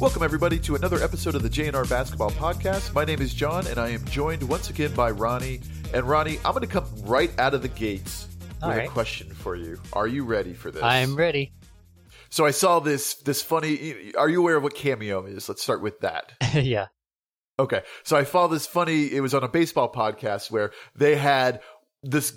Welcome, everybody, to another episode of the JNR Basketball Podcast. My name is Jon, and I am joined once again by Ronnie. And Ronnie, I'm going to come right out of the gates with All a question for you. Are you ready for this? I'm ready. So I saw this this funny. Are you aware of what Cameo is? Let's start with that. yeah. Okay. So I saw this funny, it was on a baseball podcast where they had this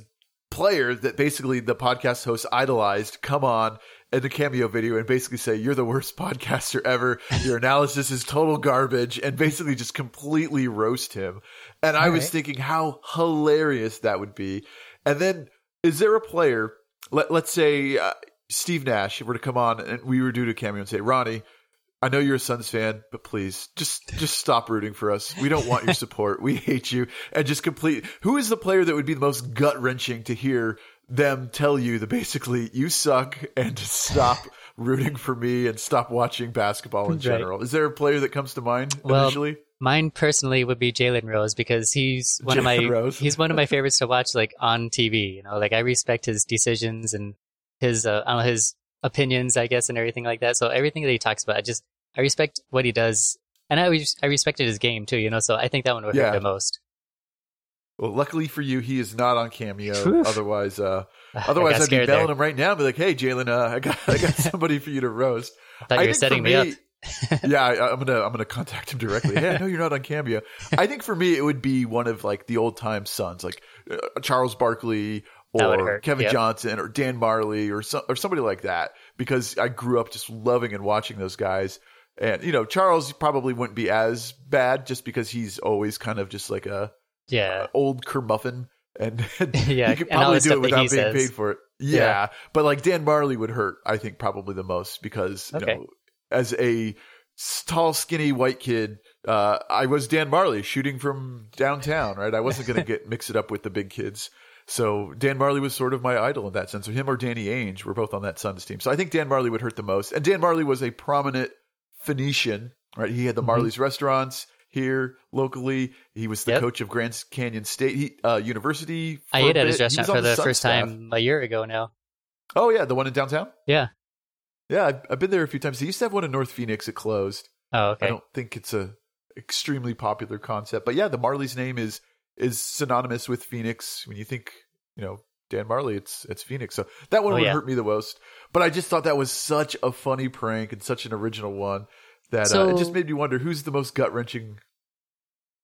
player that basically the podcast host idolized come on in the cameo video and basically say, You're the worst podcaster ever. Your analysis is total garbage and basically just completely roast him. And I was right. thinking how hilarious that would be. And then is there a player, let, let's say uh, Steve Nash were to come on and we were due to cameo and say, Ronnie, I know you're a Suns fan, but please just just stop rooting for us. We don't want your support. We hate you. And just complete. Who is the player that would be the most gut wrenching to hear them tell you that basically you suck and to stop rooting for me and stop watching basketball in Right. general? Is there a player that comes to mind Well, initially? Mine personally would be Jalen Rose because he's one of my Rose. he's one of my favorites to watch like on TV. You know, like I respect his decisions and his uh, I don't know, his opinions, I guess, and everything like that. So everything that he talks about, I just I respect what he does, and I I respected his game too. You know, so I think that one would Yeah. hurt the most. Well, luckily for you, he is not on cameo. Otherwise, uh, I otherwise I'd be bailing him right now. and Be like, hey, Jalen, uh, I got I got somebody for you to roast. I thought you were setting for me up. yeah, I, I'm gonna I'm gonna contact him directly. Hey, I know you're not on Cameo. I think for me it would be one of like the old time Suns, like uh, Charles Barkley or Kevin yep. Johnson or Dan Majerle or some, or somebody like that, because I grew up just loving and watching those guys. And you know, Charles probably wouldn't be as bad just because he's always kind of just like a Yeah, old kermuffin and Yeah, he could probably do it without being says. paid for it. Yeah, Yeah. but like Dan Majerle would hurt, I think probably the most because you Okay. know, as a tall, skinny white kid, uh, I was Dan Majerle shooting from downtown. Right, I wasn't going to get mix it up with the big kids. So Dan Majerle was sort of my idol in that sense. So him or Danny Ainge were both on that Suns team. So I think Dan Majerle would hurt the most. And Dan Majerle was a prominent Phoenician, right? He had the Mhm. Majerle's restaurants here locally. He was the Yep. coach of Grand Canyon State he, uh, University. I ate at his bit. He was restaurant for the Suns first staff. time a year ago now. Oh yeah, the one in downtown. Yeah. Yeah, I've, I've been there a few times. He used to have one in North Phoenix. It closed. Oh, okay. I don't think it's a extremely popular concept, but yeah, the Majerle's name is is synonymous with Phoenix. When you think, you know, Dan Majerle, it's it's Phoenix. So that one Oh, would yeah. hurt me the most. But I just thought that was such a funny prank and such an original one that uh, So- it just made me wonder who's the most gut wrenching.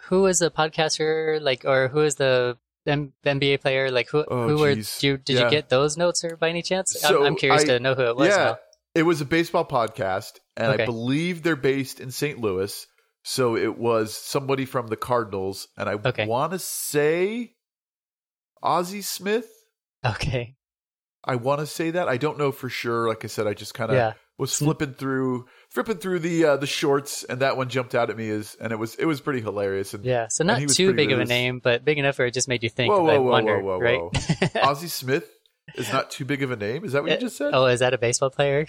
who is the podcaster like or who is the M- NBA player like who Oh, who were did you did Yeah. you get those notes or by any chance So, I'm, I'm curious I- to know who it was yeah, now. it was a baseball podcast, and I believe they're based in St. Louis. So it was somebody from the Cardinals, and I Okay. want to say Ozzie Smith. okay I want to say that. I don't know for sure. Like I said, I just kind of yeah was flipping through, flipping through the uh, the shorts, and that one jumped out at me as, and it was it was pretty hilarious. And yeah so not too big of a name but big enough where it just made you think Whoa, whoa, whoa, wonder, whoa, whoa, right whoa. Ozzie Smith is not too big of a name. Is that what you just said? oh is that a baseball player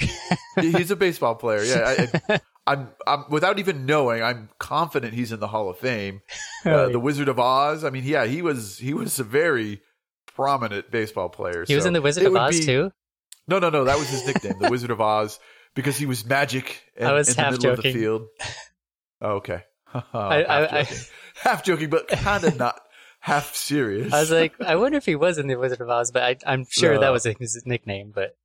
He's a baseball player. Yeah, I, I, I'm, I'm without even knowing. I'm confident he's in the Hall of Fame. Uh, Right. the Wizard of Oz. I mean, yeah, he was he was a very prominent baseball player. he was in the Wizard of Oz be- too No, no, no. That was his nickname, the Wizard of Oz, because he was magic in, I was in the half middle of the field. Oh, okay, half, I- I- joking. half joking, but kind of not half serious. I was like I wonder if he was in the Wizard of Oz but I, I'm sure No. that was his nickname but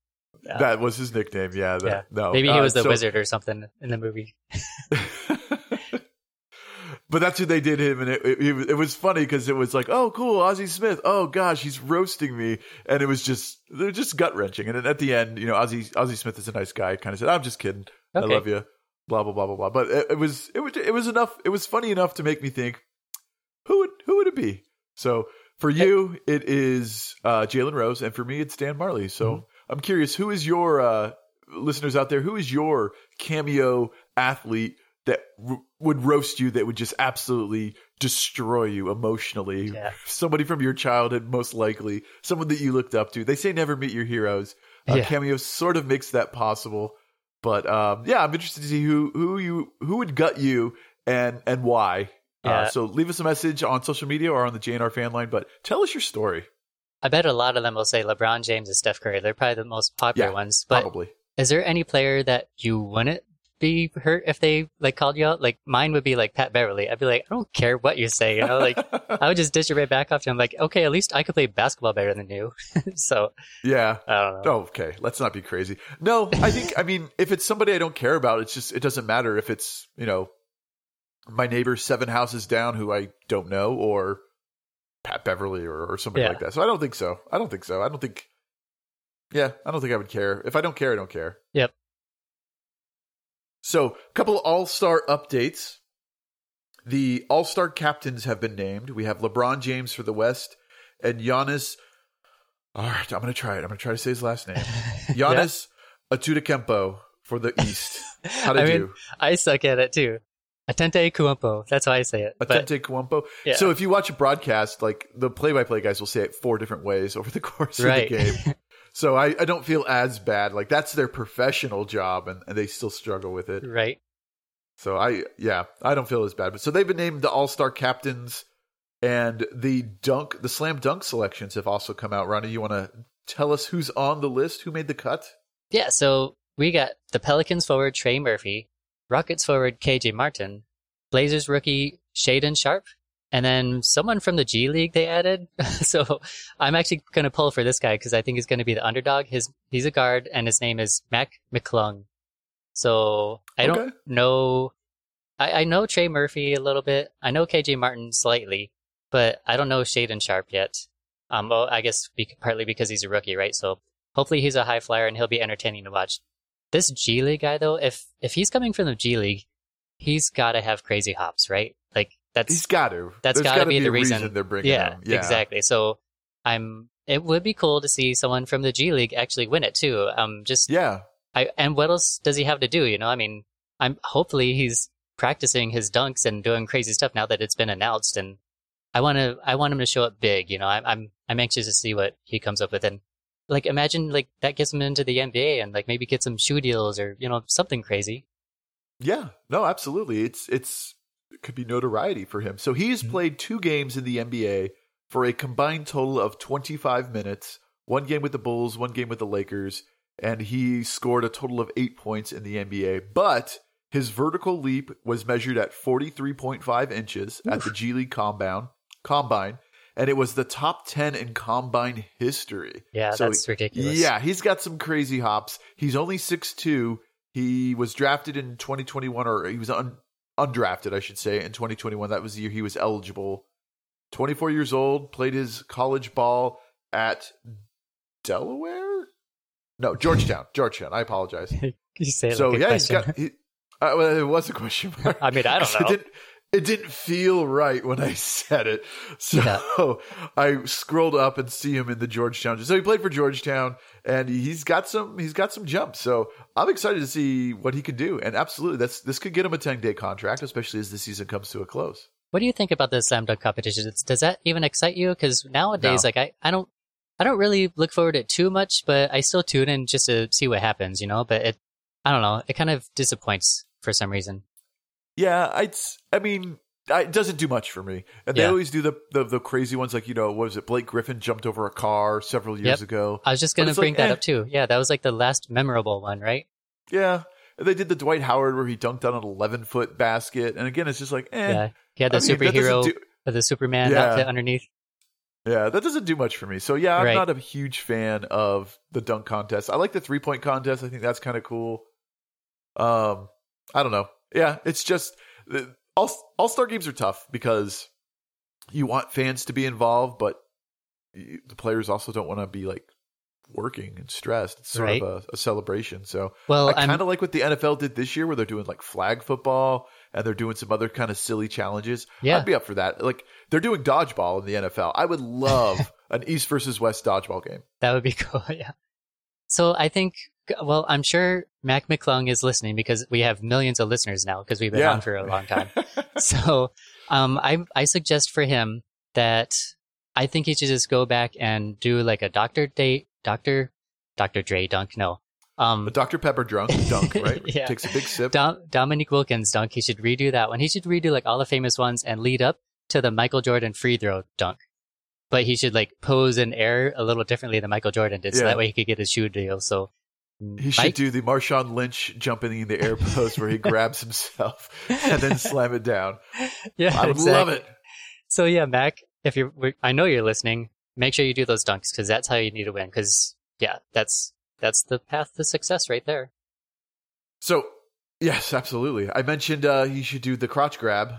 uh, that was his nickname. Yeah, that, yeah no, maybe he Uh, was the so- wizard or something in the movie but that's who they did him, and it, it, it was- funny because it was like, oh, cool, Ozzie Smith. Oh gosh, he's roasting me, and it was just they're just gut wrenching. And then at the end, you know, Ozzie Ozzie Smith is a nice guy. Kind of said, I'm just kidding. I love you. Blah blah blah blah blah. But it, it was it was it was enough. It was funny enough to make me think, who would who would it be? So for you, it is uh, Jalen Rose, and for me, it's Dan Majerle. So Mhm. I'm curious, who is your uh, listeners out there? Who is your cameo athlete that r- would roast you? That would just absolutely destroy you emotionally? Yeah. Somebody from your childhood, most likely. Someone that you looked up to. They say never meet your heroes. Uh, Yeah. Cameo sort of makes that possible. But um, yeah, I'm interested to see who who you who would gut you and and why. Uh, so leave us a message on social media or on the JNR fan line. But tell us your story. I bet a lot of them will say LeBron James and Steph Curry. They're probably the most popular Yeah, ones. But Probably. is there any player that you wouldn't be hurt if they like called you out? Like mine would be like Pat Beverley. I'd be like, I don't care what you say, you know, like I would just dish it right back off to him. Like, okay, at least I could play basketball better than you. so yeah. I don't know. Oh, okay. Let's not be crazy. No, I think, I mean, if it's somebody I don't care about, it's just, it doesn't matter if it's, you know, my neighbor seven houses down who I don't know or Pat Beverley or, or somebody Yeah. like that. So I don't think so. I don't think so. I don't think, yeah, I don't think I would care. If I don't care, I don't care. Yep. So, a couple All Star updates. The All Star captains have been named. We have LeBron James for the West and Giannis. All right, I'm going to try it. I'm going to try to say his last name. Giannis Antetokounmpo for the East. How did I mean, you? I suck at it too. Atente Kuampo. That's how I say it. Atente Kuampo. Yeah. So if you watch a broadcast, like the play-by-play guys will say it four different ways over the course right. of the game. So I, I don't feel as bad. Like that's their professional job, and, and they still struggle with it. right. So I yeah, I don't feel as bad. But so they've been named the All Star captains, and the dunk, the slam dunk selections have also come out. Ronnie, you want to tell us who's on the list? Who made the cut? Yeah, so we got the Pelicans forward Trey Murphy, Rockets forward KJ Martin, Blazers rookie Shaedon Sharpe, and then someone from the G League they added. so I'm actually going to pull for this guy because I think he's going to be the underdog. His he's a guard and his name is Mac McClung. So I don't know. I, I know Trey Murphy a little bit. I know KJ Martin slightly, but I don't know Shaedon Sharpe yet. Um, well, I guess partly because he's a rookie, right? So hopefully he's a high flyer and he'll be entertaining to watch. This G League guy though, if if he's coming from the G League, he's got to have crazy hops, right? Like that's He's got to. That's There's gotta gotta be the a reason. they're bringing yeah, him. Yeah, exactly. So I'm. It would be cool to see someone from the G League actually win it too. Um, just Yeah, I and what else does he have to do? You know, I mean, I'm hopefully he's practicing his dunks and doing crazy stuff now that it's been announced, and I want to I want him to show up big. You know, I'm I'm I'm anxious to see what he comes up with, and like imagine like that gets him into the NBA and like maybe get some shoe deals or you know something crazy. yeah. No, absolutely. It's it's it could be notoriety for him. So he's Mhm. played two games in the NBA for a combined total of 25 minutes. One game with the Bulls, one game with the Lakers, and he scored a total of eight points in the NBA. But his vertical leap was measured at 43.5 inches at the G League Combine, Combine, and it was the top 10 in Combine history. Yeah, So, that's ridiculous. Yeah, he's got some crazy hops. He's only 6'2. He was drafted in 2021, or he was un- undrafted, I should say, in 2021. That was the year he was eligible. 24 years old, played his college ball at Delaware? No, Georgetown. Georgetown. I apologize. you say so, like yeah, he's got. He, uh, well, it was a question mark. I mean, I don't know. didn't, it didn't feel right when I said it. So Yeah. I scrolled up and see him in the Georgetown. So he played for Georgetown and he's got some he's got some jumps. So I'm excited to see what he can do. And absolutely that's this could get him a 10 day contract, especially as the season comes to a close. What do you think about the slam dunk competition? Does that even excite you? Because nowadays, No. like I, I don't, I don't really look forward to it too much, but I still tune in just to see what happens, you know. But it, I don't know, it kind of disappoints for some reason. Yeah, it's I mean it doesn't do much for me. And they Yeah. always do the, the the crazy ones like, you know, what was it? Blake Griffin jumped over a car several years Yep. ago. I was just gonna it's like, bring that eh. up too. Yeah, that was like the last memorable one, right? Yeah. And they did the Dwight Howard where he dunked on an 11 foot basket. And again, it's just like, eh. Yeah, he had the I mean, superhero, do- the Superman Yeah. outfit underneath. Yeah, that doesn't do much for me. So yeah, I'm Right. not a huge fan of the dunk contest. I like the three point contest. I think that's kind of cool. Um, I don't know. Yeah, it's just all all star games are tough because you want fans to be involved, but you, the players also don't want to be like working and stressed. It's sort Right. of a, a celebration. So Well, I kind of like what the NFL did this year, where they're doing like flag football and they're doing some other kind of silly challenges. Yeah. I'd be up for that. Like they're doing dodgeball in the NFL. I would love an East versus West dodgeball game. That would be cool. Yeah. So I think, well, I'm sure Mac McClung is listening because we have millions of listeners now because we've been Yeah. on for a long time. so, um, I I suggest for him that I think he should just go back and do like a Doctor Day, Doctor, Doctor Dre dunk. No, um, The Dr Pepper drunk dunk, right? Yeah. Takes a big sip. Dom, Dominique Wilkins dunk. He should redo that one. He should redo like all the famous ones and lead up to the Michael Jordan free throw dunk. But he should like pose in air a little differently than Michael Jordan did, so Yeah. that way he could get his shoe deal. So He should do the Marshawn Lynch jumping in the air pose where he grabs himself and then slam it down. Yeah, I would exactly. love it. So yeah, Mac, if you're, I know you're listening. Make sure you do those dunks because that's how you need to win. Because yeah, that's that's the path to success right there. So, yes, absolutely. I mentioned uh, he should do the crotch grab,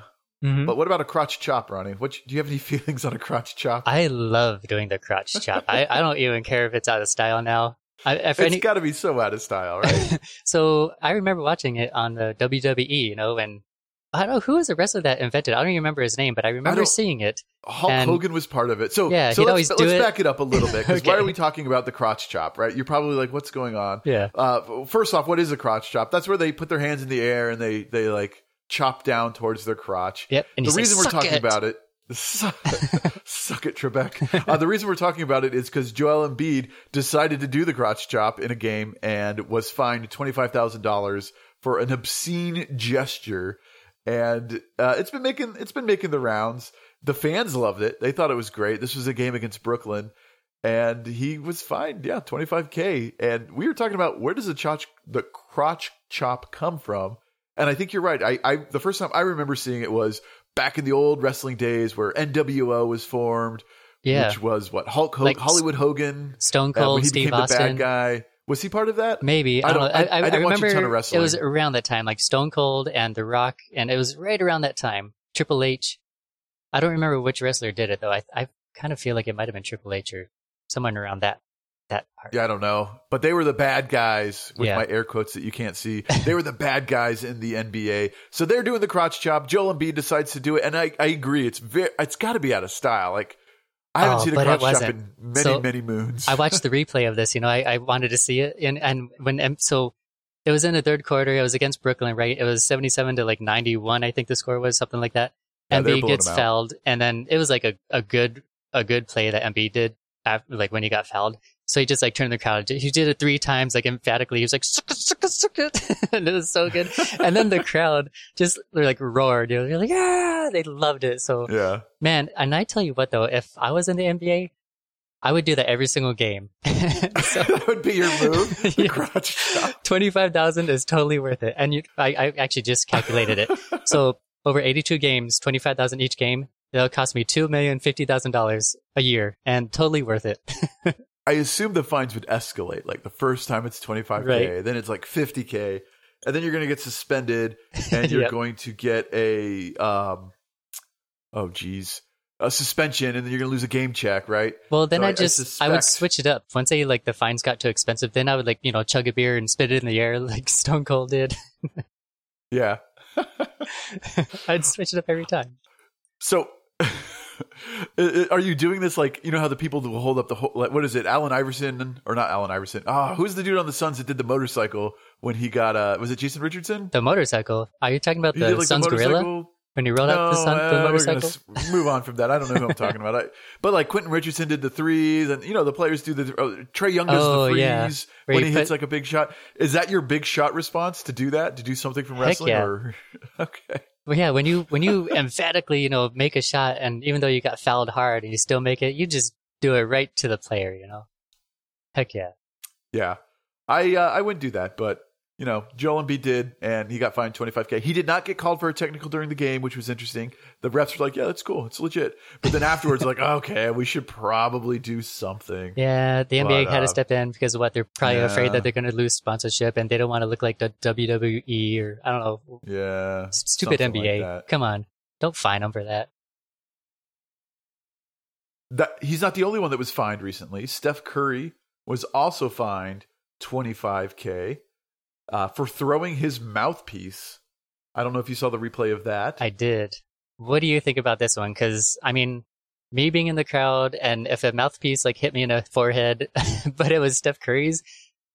Mm-hmm. but what about a crotch chop, Ronnie? What do you have any feelings on a crotch chop? I love doing the crotch chop. I, I don't even care if it's out of style now. I, if it's any, got to be so out of style, right? so I remember watching it on the WWE, you know, and I don't know who was the wrestler that invented. it. I don't even remember his name, but I remember don't- seeing it. Hulk And- Hogan was part of it. So, Yeah, so he'd let's, let's it. back it up a little bit because why are we talking about the crotch chop, right? You're probably like, what's going on? Yeah, Uh, first off, what is a crotch chop? That's where they put their hands in the air and they, they like chop down towards their crotch. yep. And the say, reason we're talking it." about it, suck it, Trebek. Uh, the reason we're talking about it is because Joel Embiid decided to do the crotch chop in a game and was fined twenty five thousand dollars for an obscene gesture, and uh, it's been making it's been making the rounds. The fans loved it; they thought it was great. This was a game against Brooklyn. And he was fined, yeah, twenty five k. And we were talking about where does the crotch the crotch chop come from? And I think you're right. I, I the first time I remember seeing it was back in the old wrestling days where NWO was formed, Yeah, which was what Hulk Ho- Like Hollywood Hogan. Stone uh, when Cold, he Steve became the bad guy. Was he part of that? Maybe I I don't. I, I- I, I didn't watch a remember ton of it was around that time, like Stone Cold and The Rock, and it was right around that time. Triple H. I don't remember which wrestler did it though. I I kind of feel like it might have been Triple H or someone around that that part. Yeah, I don't know. But they were the bad guys with Yeah. my air quotes that you can't see. They were the bad guys in the NBA. So they're doing the crotch chop. Joel Embiid decides to do it. And I, I agree. It's very, it's got to be out of style. Like, I haven't Oh, seen a crotch chop in many, So, many moons. I watched the replay of this. You know, I, I wanted to see it, and and when so it was in the third quarter. It was against Brooklyn, right? It was seventy-seven to like ninety-one. I think the score was something like that. Yeah, Embiid gets fouled, and then it was like a, a good a good play that Embiid did after, like when he got fouled. So he just like turned the crowd. He did it three times, like emphatically. He was like "Suck it, suck it, suck it," and it was so good. And then the crowd just like roared. You know, they're like, "Yeah!" They loved it. So yeah. man, and I tell you what though, if I was in the NBA, I would do that every single game. so that would be your move. Yeah. crotch twenty-five thousand is totally worth it. And you, I, I actually just calculated it. So over eighty-two games, twenty-five thousand each game. It'll cost me two million fifty thousand dollars a year, and totally worth it. I assume the fines would escalate. Like the first time it's 25K, Right. then it's like 50K, and then you're going to get suspended and you're Yep. going to get a, um, oh, geez, a suspension, and then you're going to lose a game check, right? Well, then So I- I I just I, would switch it up. Once I, like the fines got too expensive, then I would like you know chug a beer and spit it in the air like Stone Cold did. Yeah. I'd switch it up every time. So, are you doing this like you know how the people that will hold up the whole, like, what is it, Allen Iverson or not Allen Iverson? Ah, who's the dude on the Suns that did the motorcycle when he got uh was it Jason Richardson? The motorcycle. Are you talking about He the did like Sun's the gorilla when he rolled out the, sun, uh, the gonna motorcycle? move on from that. I don't know who I'm talking about. I, but like Quentin Richardson did the threes, and you know the players do the oh, Trae Young does Oh, the freeze yeah. When he hits like a big shot. Is that your big shot response to do that? To do something from wrestling? yeah. Or okay, Well, yeah, when you when you emphatically, you know, make a shot, and even though you got fouled hard and you still make it, you just do it right to the player, you know. Heck yeah. yeah, I uh, I wouldn't do that, but you know Joel Embiid did, and he got fined 25k. He did not get called for a technical during the game, which was interesting. The refs were like, "Yeah, that's cool, it's legit," but then afterwards, like, okay, we should probably do something. Yeah, the NBA But, had uh, to step in because of what they're probably yeah. afraid that they're going to lose sponsorship, and they don't want to look like the WWE or I don't know, Yeah, stupid something like NBA. Come on, don't fine them for that. that he's not the only one that was fined recently. Steph Curry was also fined 25k uh, for throwing his mouthpiece. I don't know if you saw the replay of that. I did. What do you think about this one? Because I mean, me being in the crowd, and if a mouthpiece like hit me in the forehead, but it was Steph Curry's,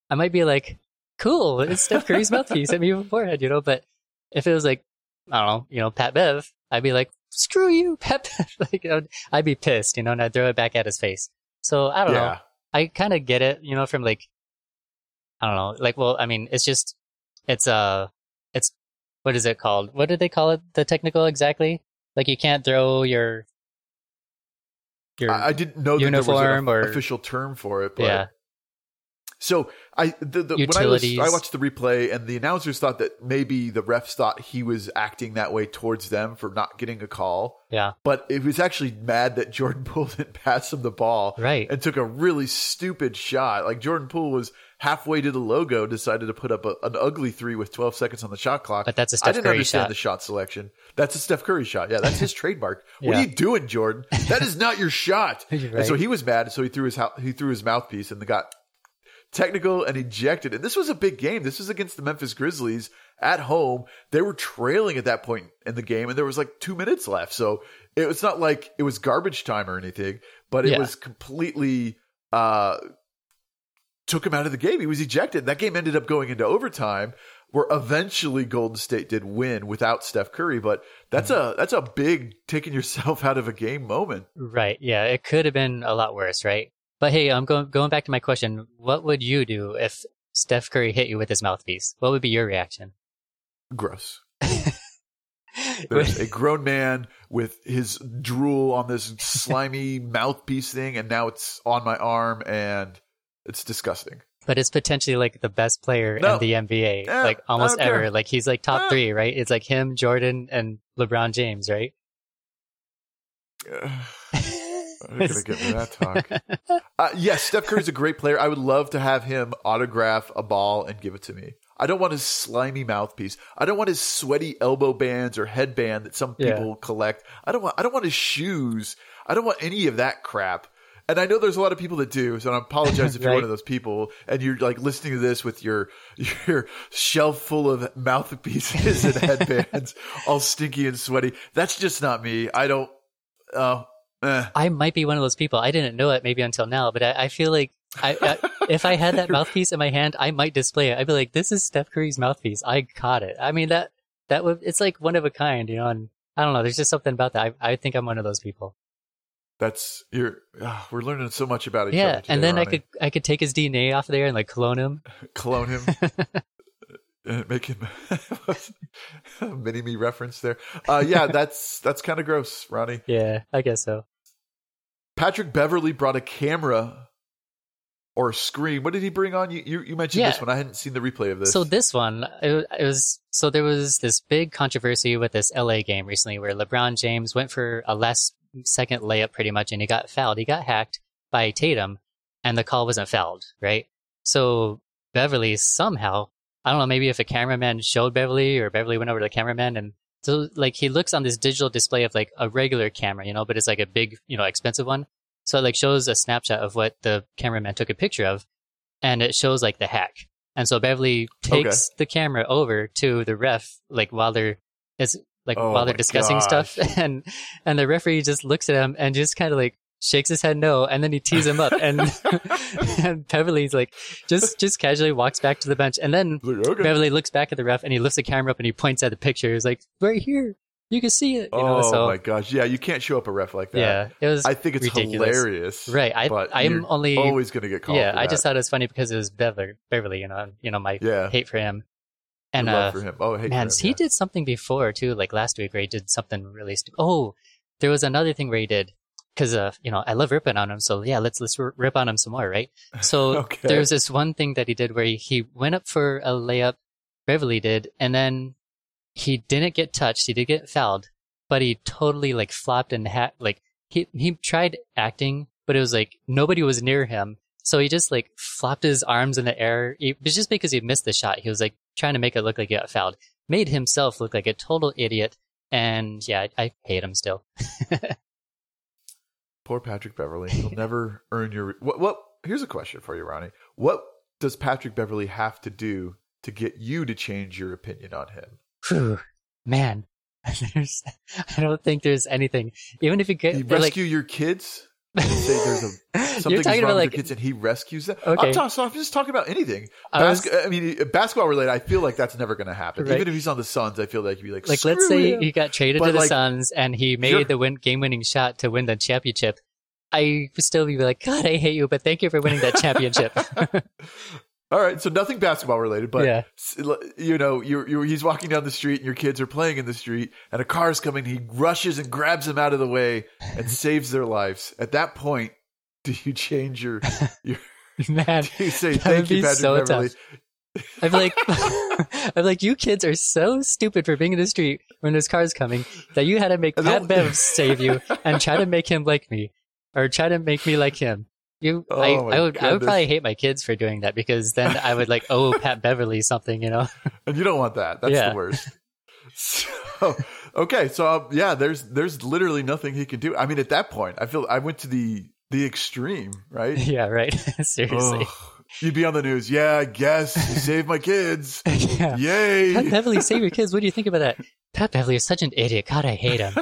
I might be like, "Cool, it's Steph Curry's mouthpiece hit me in the forehead," you know. But if it was like, I don't know, you know, Pat Bev, I'd be like, "Screw you, Pat Bev!" like, know, I'd be pissed, you know, and I'd throw it back at his face. So I don't know. I kind of get it, you know, from like, I don't know, like, well, I mean, it's just, it's uh, it's what is it called? What did they call it? The technical exactly? Like, you can't throw your your I, I didn't know that there was uniform an or- official term for it, but yeah, So I the, the, when I, was, I watched the replay and the announcers thought that maybe the refs thought he was acting that way towards them for not getting a call, Yeah. but it was actually mad that Jordan Poole didn't pass him the ball Right. and took a really stupid shot. Like Jordan Poole was halfway to the logo, decided to put up a, an ugly three with 12 seconds on the shot clock. But that's a Steph I didn't Curry understand shot. the shot selection. That's a Steph Curry shot. Yeah, that's his trademark. What are you doing, Jordan? That is not your shot. You're And so he was mad. So he threw his he threw his mouthpiece and got technical and ejected. And this was a big game. This was against the Memphis Grizzlies at home. They were trailing at that point in the game, and there was like two minutes left. So it was not like it was garbage time or anything, but it Yeah. was completely uh took him out of the game. He was ejected. That game ended up going into overtime. Where eventually Golden State did win without Steph Curry, but that's Mm-hmm. a that's a big taking yourself out of a game moment. Right. Yeah. It could have been a lot worse, right? But hey, I'm going going back to my question. What would you do if Steph Curry hit you with his mouthpiece? What would be your reaction? Gross. There's a grown man with his drool on this slimy mouthpiece thing, and now it's on my arm, and it's disgusting. but it's potentially like the best player No. in the NBA, Yeah, like almost care. ever. Like he's like top Ah. three, right? It's like him, Jordan, and LeBron James, right? I'm not gonna get into that talk. Uh, yes, Steph Curry's a great player. I would love to have him autograph a ball and give it to me. I don't want his slimy mouthpiece. I don't want his sweaty elbow bands or headband that some Yeah. people collect. I don't want. I don't want his shoes. I don't want any of that crap. And I know there's a lot of people that do. So I apologize if you're Right. one of those people and you're like listening to this with your your shelf full of mouthpieces and headbands, all stinky and sweaty. That's just not me. I don't. Oh, eh. I might be one of those people. I didn't know it maybe until now, but I, I feel like I, I, if I had that mouthpiece in my hand, I might display it. I'd be like, "This is Steph Curry's mouthpiece. I caught it." I mean that that would it's like one of a kind, you know. And I don't know. There's just something about that. I, I think I'm one of those people. That's you're. ah, we're learning so much about each other. yeah, and then I could I could take his DNA off there and like clone him. clone him and make him mini me reference there. Uh, yeah, that's that's kind of gross, Ronnie. yeah, I guess so. Patrick Beverley brought a camera or a screen. What did he bring on? You you, you mentioned this one. I hadn't seen the replay of this. So this one, it, it was so there was this big controversy with this LA game recently where LeBron James went for a last second layup pretty much, and he got fouled. He got hacked by Tatum, and the call wasn't fouled, right? So Beverley somehow, I don't know, maybe if a cameraman showed Beverley or Beverley went over to the cameraman and so like he looks on this digital display of like a regular camera, you know, but it's like a big, you know, expensive one. So it like shows a snapshot of what the cameraman took a picture of, and it shows like the hack. And so Beverley takes the camera over to the ref, like while they're is like Oh while they're discussing stuff, and and the referee just looks at him and just kind of like shakes his head no, and then he tees him up, and and Beverley's like just just casually walks back to the bench, and then okay. Beverley looks back at the ref and he lifts the camera up and he points at the picture. He's like, right here, you can see it. You know, oh so my gosh! Yeah, you can't show up a ref like that. yeah, it was I think it's ridiculous. hilarious. Right. I but I'm only always going to get called. yeah. I just thought it was funny because it was Beverley, Beverley. You know, you know my yeah. hate for him. And uh, for him. Oh, man, him, he yeah. did something before too, like last week where he did something really stupid. Oh, there was another thing where he did because uh, you know I love ripping on him. So yeah, let's let's rip on him some more, right? So Okay. there was this one thing that he did where he, he went up for a layup, Beverley did, and then he didn't get touched. He did get fouled, but he totally like flopped and had like he he tried acting, but it was like nobody was near him. So he just like flopped his arms in the air. It was just because he missed the shot. He was like trying to make it look like he got fouled. Made himself look like a total idiot. And yeah, I, I hate him still. Poor Patrick Beverley. He'll never earn your. What? What? Here's a question for you, Ronnie. What does Patrick Beverley have to do to get you to change your opinion on him? Phew, man, there's, I don't think there's anything. Even if you get He like, rescue your kids. You say there's a you're something's talking wrong about with like kids, and he rescues them. Okay. I'm, talking, so I'm just talking about anything. I was- I mean, basketball related. I feel like that's never going to happen. Right. Even if he's on the Suns, I feel like he'd be like, like let's say him." he got traded But, to the like, Suns and he made the win game winning shot to win the championship. I would still be like, God, I hate you, but thank you for winning that championship. All right, so nothing basketball related, but Yeah. you know, you're, you're, he's walking down the street and your kids are playing in the street, and a car is coming. He rushes and grabs them out of the way and saves their lives. At that point, do you change your your Man, You say thank you, Patrick so Beverley. I'm like, I'm like, you kids are so stupid for being in the street when there's cars coming that you had to make Pat Bev save you and try to make him like me, or try to make me like him. You, Oh I, I would, I would probably hate my kids for doing that because then I would like owe Pat Beverley something, you know? And you don't want that. That's Yeah. the worst. So, okay, so um, yeah, there's there's literally nothing he can do. I mean, at that point, I feel I went to the the extreme, right? yeah, right. Seriously. Ugh. You'd be on the news. Yeah, I guess you saved my kids. yeah. Yay. Pat Beverley, save your kids. What do you think about that? Pat Beverley is such an idiot. God, I hate him.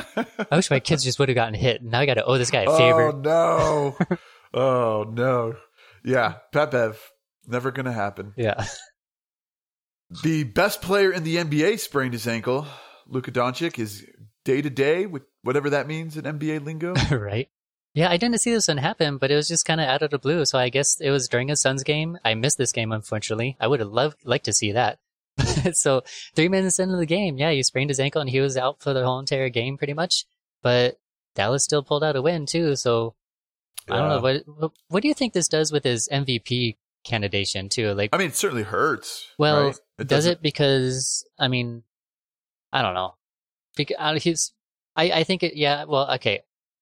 I wish my kids just would have gotten hit. Now I got to owe this guy a favor. Oh no! Oh no! Yeah, Pat Bev, never gonna happen. Yeah. The best player in the NBA sprained his ankle. Luka Doncic is day to day with whatever that means in NBA lingo. right? Yeah, I didn't see this one happen, but it was just kind of out of the blue. So I guess it was during a Suns game. I missed this game, unfortunately. I would have loved liked to see that. so three minutes into the game, yeah, he sprained his ankle and he was out for the whole entire game, pretty much. But Dallas still pulled out a win too. So I don't know what, what what do you think this does with his MVP candidation too? Like, I mean, it certainly hurts. well, right? does doesn't- it because I mean, I don't know. Because he's, I I think it. Yeah. Well, okay.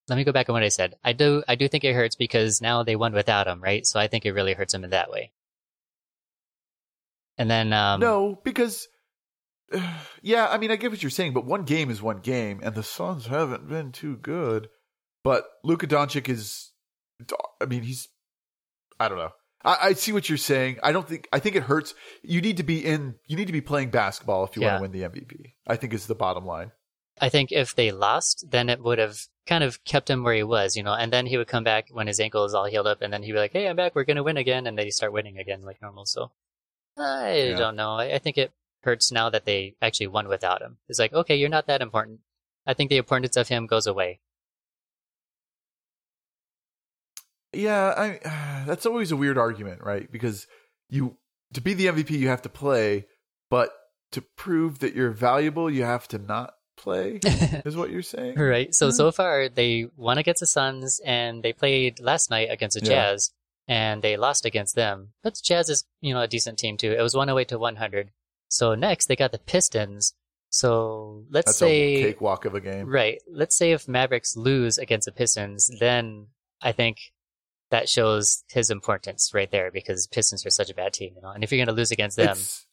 Let me go back on what I said. I do I do think it hurts because now they won without him, right? So I think it really hurts him in that way. And then um, no, because yeah, I mean, I get what you're saying, but one game is one game, and the Suns haven't been too good. But Luka Doncic is, I mean, he's, I don't know. I, I see what you're saying. I don't think. I think it hurts. You need to be in. You need to be playing basketball if you Yeah. want to win the MVP. I think is the bottom line. I think if they lost, then it would have kind of kept him where he was, you know. And then he would come back when his ankle is all healed up, and then he'd be like, "Hey, I'm back. We're gonna win again," and they start winning again like normal. So I Yeah. don't know. I, I think it hurts now that they actually won without him. It's like, okay, you're not that important. I think the importance of him goes away. Yeah, I that's always a weird argument, right? Because you to be the MVP, you have to play, but to prove that you're valuable, you have to not play. is what you're saying? Right. So Hmm. so far they won against the Suns and they played last night against the Yeah. Jazz and they lost against them. But the Jazz is, you know, a decent team too. It was 108 to 100. So next they got the Pistons. So let's That's say a cakewalk of a game. right. Let's say if Mavericks lose against the Pistons, then I think that shows his importance right there because Pistons are such a bad team, you know. And if you're going to lose against them, It's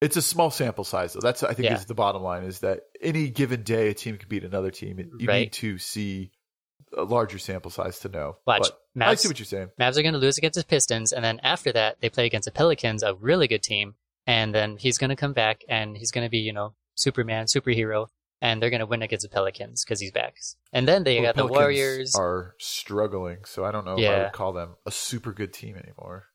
it's a small sample size though. That's I think Yeah. is the bottom line is that any given day a team can beat another team. You Right. need to see a larger sample size to know. watch But I Mavs- see what you're saying. Mavs are going to lose against the Pistons, and then after that, they play against the Pelicans, a really good team. And then he's going to come back, and he's going to be, you know, Superman, superhero, and they're going to win against the Pelicans because he's back. And then they Well, got the Warriors. are struggling, so I don't know if I would call them a super good team anymore.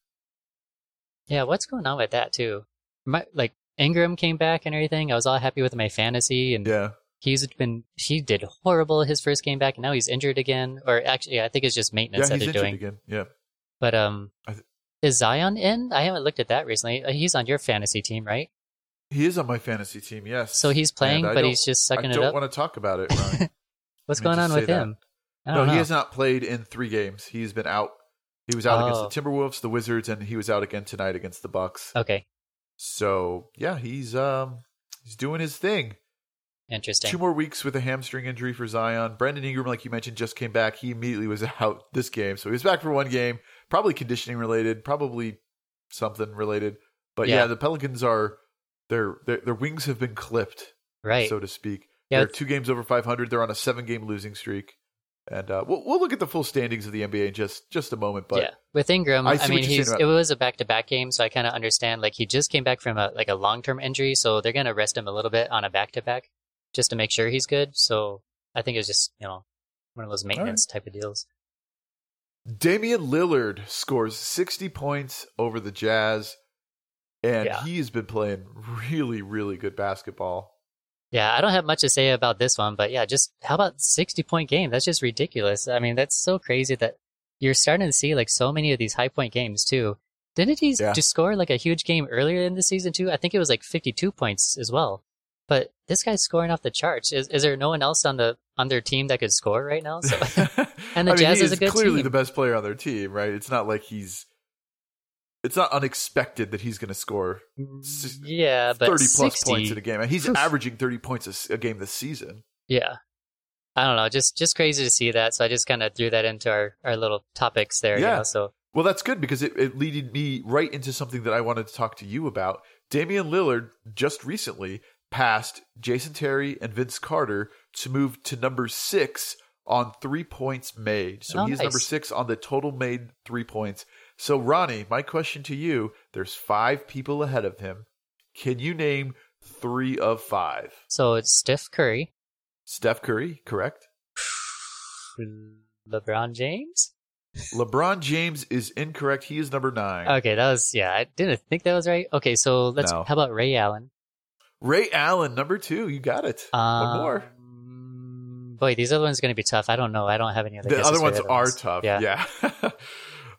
Yeah, what's going on with that too? My, like Ingram came back and everything. I was all happy with my fantasy, and Yeah. he's been he did horrible his first game back, and now he's injured again. Or actually, I think it's just maintenance Yeah, that they're doing. again. Yeah. But um, th- is Zion in? I haven't looked at that recently. Uh, He's on your fantasy team, right? He is on my fantasy team, yes. So he's playing, And but he's just sucking it up. I don't want to talk about it, Ron. What's going on with him? No, know. he has not played in three games. He's been out. He was out Oh. against the Timberwolves, the Wizards, and he was out again tonight against the Bucks. Okay, So yeah, he's um he's doing his thing. interesting. Two more weeks with a hamstring injury for Zion. Brandon Ingram, like you mentioned, just came back. He immediately was out this game, so he was back for one game. Probably conditioning related, probably something related. But yeah, Yeah. the Pelicans are their their, their wings have been clipped, right. so to speak. Yeah, They're two games over 500. They're on a seven game losing streak. And uh, we'll we'll look at the full standings of the NBA in just just a moment. But yeah, with Ingram, I I, mean, he's about- it was a back to back game, so I kind of understand. Like he just came back from a like a long term injury, so they're gonna rest him a little bit on a back to back just to make sure he's good. So I think it's just you know one of those maintenance type of deals. Damian Lillard scores 60 points over the Jazz, and Yeah. he has been playing really, really good basketball. Yeah, I don't have much to say about this one, but yeah, just how about 60 point game? That's just ridiculous. I mean, that's so crazy that you're starting to see like so many of these high point games too. Didn't he Yeah. just score like a huge game earlier in the season too? I think it was like 52 points as well. But this guy's scoring off the charts. Is is there no one else on the on their team that could score right now? So And the I mean, Jazz he is a good clearly team. the best player on their team, right? It's not like he's it's not unexpected that he's going to score yeah, 30 plus 60, points in a game. And he's averaging 30 points a game this season. Yeah. I don't know, just just crazy to see that. So I just kind of threw that into our, our little topics there. You Yeah. know? So Well, that's good because it, it leaded me right into something that I wanted to talk to you about. Damian Lillard just recently passed Jason Terry and Vince Carter to move to number six on three points made. So he's number six on the total made three points. So, Ronnie, my question to you there's five people ahead of him. Can you name three of five? so it's Steph Curry, Steph Curry, correct? LeBron James. LeBron James is incorrect. He is number nine. Okay, that was yeah. I didn't think that was right. Okay, so let's. No. How about Ray Allen? Ray Allen, number two. You got it. One more. Um, Boy, these other ones are going to be tough. I don't know. I don't have any other. The other ones the are ones. tough. Yeah. Yeah.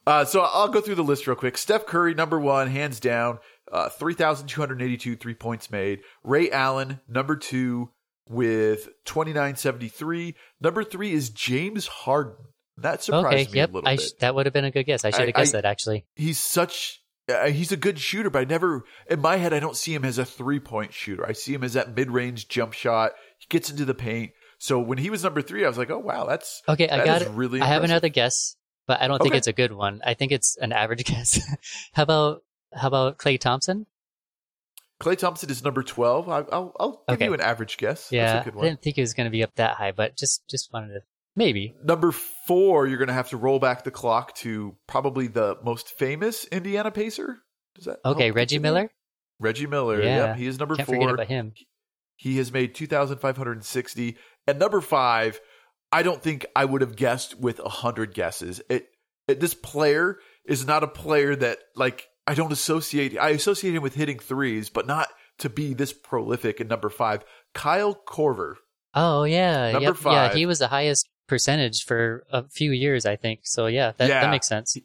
uh, so I'll go through the list real quick. Steph Curry, number one, hands down, uh, 3,282 three points made. Ray Allen, number two, with 2,973. Number three is James Harden. That surprised Okay. me Yep. a little I bit. sh- that would have been a good guess. I should have guessed I- that actually. he's such. Uh, he's a good shooter, but I never, in my head, I don't see him as a three point shooter. I see him as that mid range jump shot. He gets into the paint. So when he was number three, I was like, oh, wow, that's Okay, I got it. really I have another guess, but I don't think Okay. it's a good one. I think it's an average guess. how about how about Klay Thompson? Klay Thompson is number 12. I, I'll, I'll give Okay. you an average guess. Yeah, That's a good I didn't think it was going to be up that high, but just just wanted to maybe. Number four, you're going to have to roll back the clock to probably the most famous Indiana Pacer. Does that Okay, Reggie get you there? Miller. Reggie Miller. Yeah. Yep, he is number Can't four. forget about him. He has made 2,560. And number five, I don't think I would have guessed with a 100 guesses. It, it This player is not a player that, like, I don't associate. I associate him with hitting threes, but not to be this prolific in number five. Kyle Korver. Oh yeah, Number yep, five. yeah. He was the highest percentage for a few years, I think. So yeah, that, Yeah. that makes sense.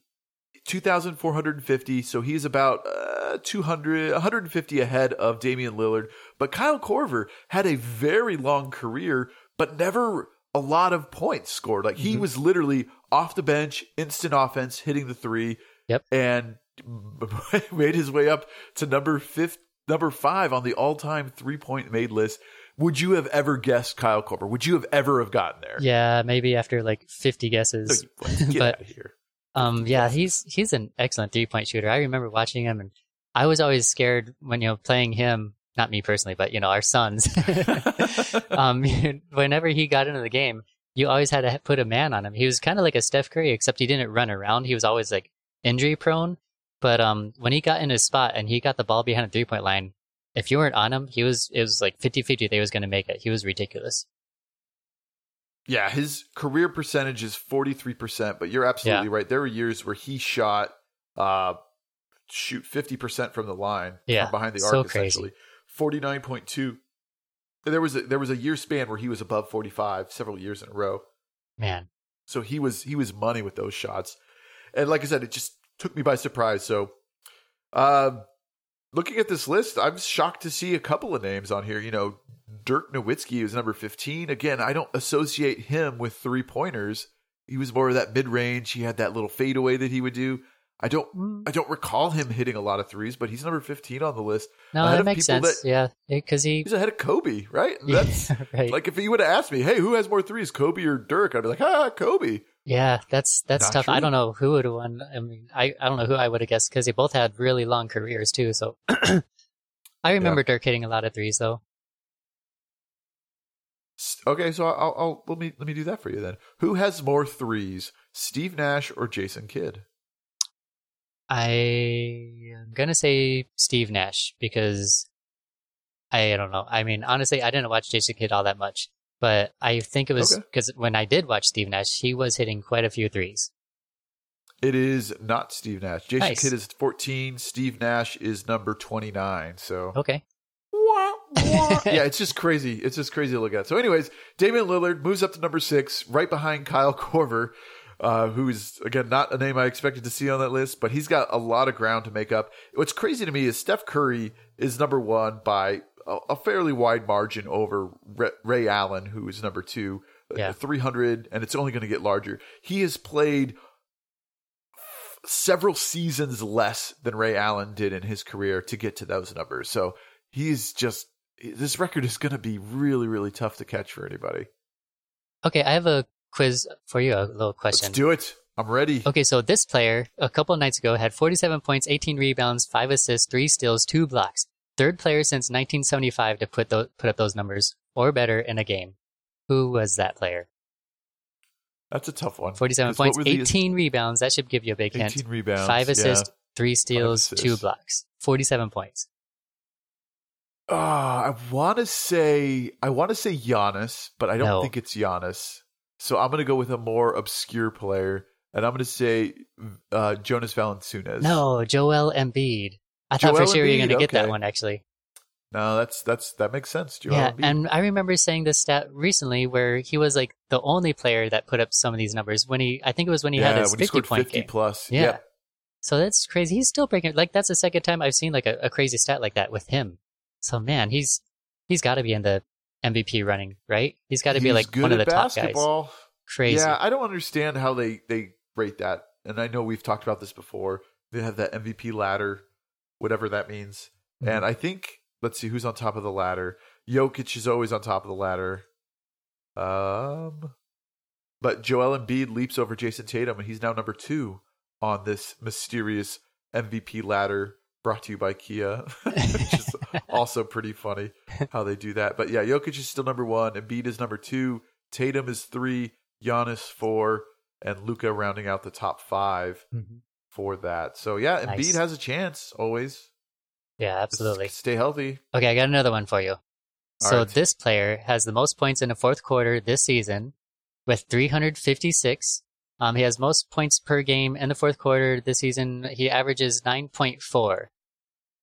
2,450. So he's about uh, 200, 150 ahead of Damian Lillard. But Kyle Korver had a very long career, but never a lot of points scored. Like he Mhm. was literally off the bench, instant offense, hitting the three. Yep. And made his way up to number fifth, number five on the all-time three-point made list. Would you have ever guessed Kyle Korver? Would you have ever have gotten there? Yeah, maybe after like 50 guesses. No, get But- out of here. Um, yeah, he's he's an excellent three point shooter. I remember watching him, and I was always scared when you know playing him. Not me personally, but you know our Suns. um, whenever he got into the game, you always had to put a man on him. He was kind of like a Steph Curry, except he didn't run around. He was always like injury prone. But um, when he got in his spot and he got the ball behind the three point line, if you weren't on him, he was it was like 50-50 that he was going to make it. He was ridiculous. Yeah, his career percentage is 43%, but you're absolutely right. There were years where he shot uh shoot 50% from the line Yeah, from behind the arc so arc crazy. Essentially. 49.2. There was a there was a year span where he was above 45 several years in a row. Man, So he was he was money with those shots. And like I said, it just took me by surprise. So uh looking at this list, I'm shocked to see a couple of names on here. You know, Dirk Nowitzki is number 15. Again, I don't associate him with three pointers. He was more of that mid range. He had that little fadeaway that he would do. I don't I don't recall him hitting a lot of threes, but he's number 15 on the list. no, that makes sense. yeah, because he He's ahead of Kobe, right? That's right. like if you would have asked me, hey, who has more threes, Kobe or Dirk? I'd be like, ah, Kobe. Yeah, that's that's Not tough. I don't know who would have won. I mean, I, I don't know who I would have guessed because they both had really long careers too. So I remember Dirk hitting a lot of threes though. Okay, so I'll, I'll let me let me do that for you then. Who has more threes, Steve Nash or Jason Kidd? I am gonna say Steve Nash because I don't know. I mean, honestly, I didn't watch Jason Kidd all that much, but I think it was Okay. because when I did watch Steve Nash, he was hitting quite a few threes. It is not Steve Nash. Jason Nice. Kidd is 14. Steve Nash is number 29. So Okay. yeah, it's just crazy. It's just crazy to look at. So, anyways, Damian Lillard moves up to number six, right behind Kyle Korver, uh, who is again not a name I expected to see on that list, but he's got a lot of ground to make up. What's crazy to me is Steph Curry is number one by a, a fairly wide margin over Ray, Ray Allen, who is number two, uh, Yeah. 300, and it's only going to get larger. He has played several seasons less than Ray Allen did in his career to get to those numbers. So he's just this record is going to be really really tough to catch for anybody. Okay, I have a quiz for you. A little question. Let's do it. I'm ready. Okay, so this player a couple of nights ago had 47 points, 18 rebounds, five assists, three steals, two blocks. Third player since 1975 to put those, put up those numbers or better in a game. Who was that player? That's a tough one. 47 points, were the- 18 rebounds. That should give you a big 18 hint. rebounds. Five yeah. assists, three steals, two blocks. 47 points. Uh, I want to say I want to say Giannis, but I don't No. think it's Giannis. So I'm going to go with a more obscure player, and I'm going to say uh, Jonas Valanciunas. No, Joel Embiid. I thought Joel for sure you were going to get that one, actually. no, that's that's that makes sense. Joel yeah, Embiid. and I remember saying this stat recently where he was like the only player that put up some of these numbers when he, I think it was when he yeah, had his when he 50 scored point 50 game. plus. Yeah. Yeah. So that's crazy. He's still breaking, like, that's the second time I've seen like a, a crazy stat like that with him. So man, he's, he's got to be in the MVP running, right? He's got to be like one of the top guys. basketball. Crazy. Yeah, I don't understand how they they rate that. And I know we've talked about this before. They have that MVP ladder, whatever that means. Mhm. And I think let's see who's on top of the ladder. Jokic is always on top of the ladder. Um, but Joel Embiid leaps over Jayson Tatum, and he's now number two on this mysterious MVP ladder brought to you by Kia, which is also pretty funny how they do that. But yeah, Jokic is still number one, Embiid is number two, Tatum is three, Giannis four, and Luka rounding out the top five Mhm. for that. So yeah, Nice. Embiid has a chance always. Yeah, Just absolutely. stay healthy. Okay, I got another one for you. So right. this player has the most points in the fourth quarter this season with 356. Um, he has most points per game in the fourth quarter this season. He averages 9.4.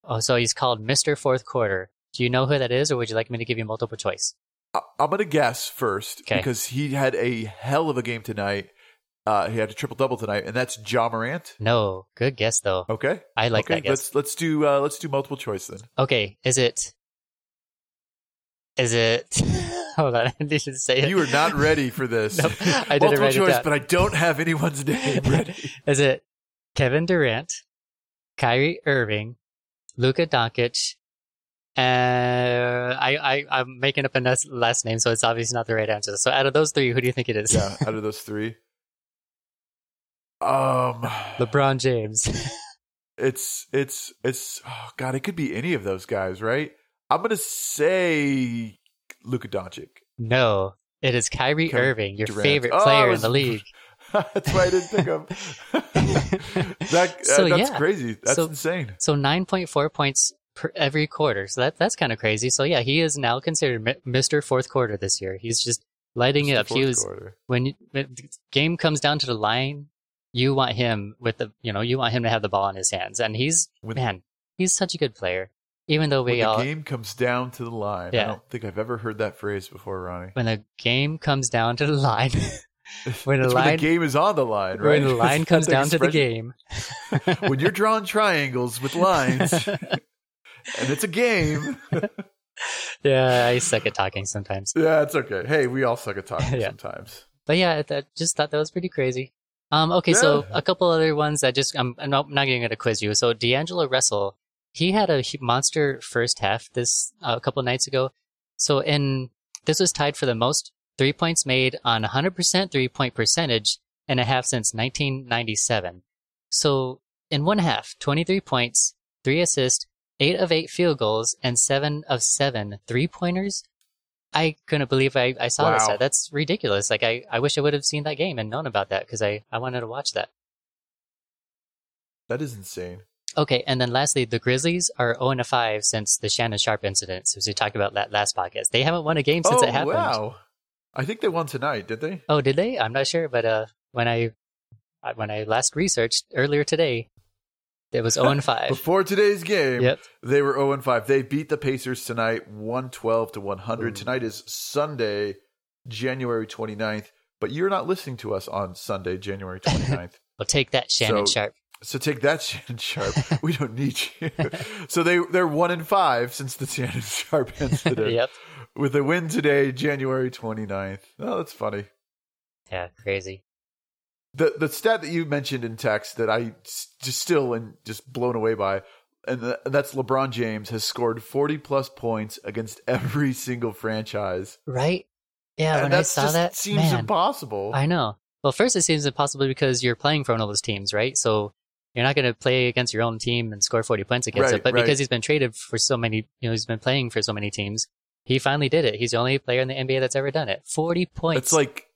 Oh, so he's called Mr. Fourth Quarter. Do you know who that is, or would you like me to give you multiple choice? I- I'm gonna guess first Okay. because he had a hell of a game tonight. Uh, he had a triple double tonight, and that's Ja Morant. No, good guess though. Okay, I like okay. that guess. Let's let's do uh, let's do multiple choice then. Okay, is it? Is it? Hold on, I need to say it. You are not ready for this. Nope, I didn't multiple choice, but I don't have anyone's name ready. Is it Kevin Durant, Kyrie Irving, Luka Doncic, and I, I I'm making up a last name, so it's obviously not the right answer. So out of those three, who do you think it is? yeah, out of those three, um, LeBron James. it's it's it's oh god, it could be any of those guys, right? I'm gonna say Luka Doncic. no, it is Kyrie Irving, your Durant. favorite Oh, I player in the league. that's why I didn't think of that. Uh, so, that's yeah. crazy. That's So- insane. So 9.4 points per every quarter. So that that's kind of crazy. So yeah, he is now considered Mr. Fourth Quarter this year. He's just lighting it up. the He was quarter. when, you, when the game comes down to the line, you want him with the you know you want him to have the ball in his hands, and he's When- man, he's such a good player. Even though When we the all game comes down to the line. I don't think I've ever heard that phrase before, Ronnie. when the game comes down to the line, when the line when the game is on the line, right? when the line comes down to the game, when you're drawing triangles with lines and it's a game. yeah, I suck at talking sometimes. Yeah, it's okay. Hey, we all suck at talking Yeah. sometimes. But yeah, I just thought that was pretty crazy. Um, okay, so a couple other ones that just I'm, I'm not, not going to quiz you. So D'Angelo Russell, he had a monster first half this uh, a couple nights ago. So in this was tied for the most three points made on 100% three point percentage in a half since 1997. So in one half, 23 points, three assists, eight of eight field goals, and seven of seven three pointers. I couldn't believe I, I saw Wow. this. That's ridiculous. Like I, I wish I would have seen that game and known about that because I, I wanted to watch that. That is insane. Okay, and then lastly, the Grizzlies are 0 5 since the Shannon Sharpe incident, as we talked about that last podcast. They haven't won a game since oh, it happened. wow. I think they won tonight, did they? Oh, did they? I'm not sure, but uh, when I when I last researched earlier today, it was 0 5. Before today's game, Yep. they were 0 5. They beat the Pacers tonight 112 to 100. Ooh. Tonight is Sunday, January 29th, but you're not listening to us on Sunday, January 29th. Well, take that, Shannon So- Sharpe. So take that, Shannon Sharpe. we don't need you. so they they're one in five since the Shannon Sharpe incident. yep. With a win today, January 29th. Oh, that's funny. Yeah, crazy. the the stat that you mentioned in text that I just still and just blown away by, and the, that's LeBron James has scored forty plus points against every single franchise. Right? Yeah, and when I that saw that, seems man, impossible. I know. Well, first it seems impossible because you're playing for one of those teams, right? So you're not going to play against your own team and score 40 points against Right, it. But right. because he's been traded for so many, you know, he's been playing for so many teams, he finally did it. He's the only player in the NBA that's ever done it. 40 points. It's like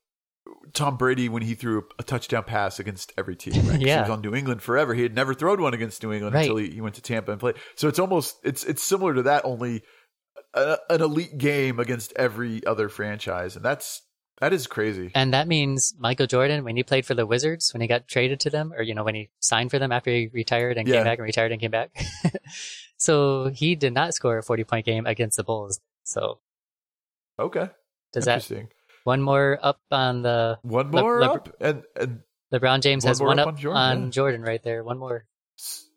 Tom Brady when he threw a touchdown pass against every team. Right? 'Cause he was on New England forever. He had never thrown one against New England Right. until he, he went to Tampa and played. So it's almost it's it's similar to that, only a, an elite game against every other franchise, and that's that is crazy. and that means Michael Jordan, when he played for the Wizards, when he got traded to them, or, you know, when he signed for them after he retired and Yeah. came back and retired and came back. so he did not score a 40 point game against the Bulls. So Okay, does that one more up on the One more Le- up, and and LeBron James has one up up on Jordan, yeah. Jordan right there. One more.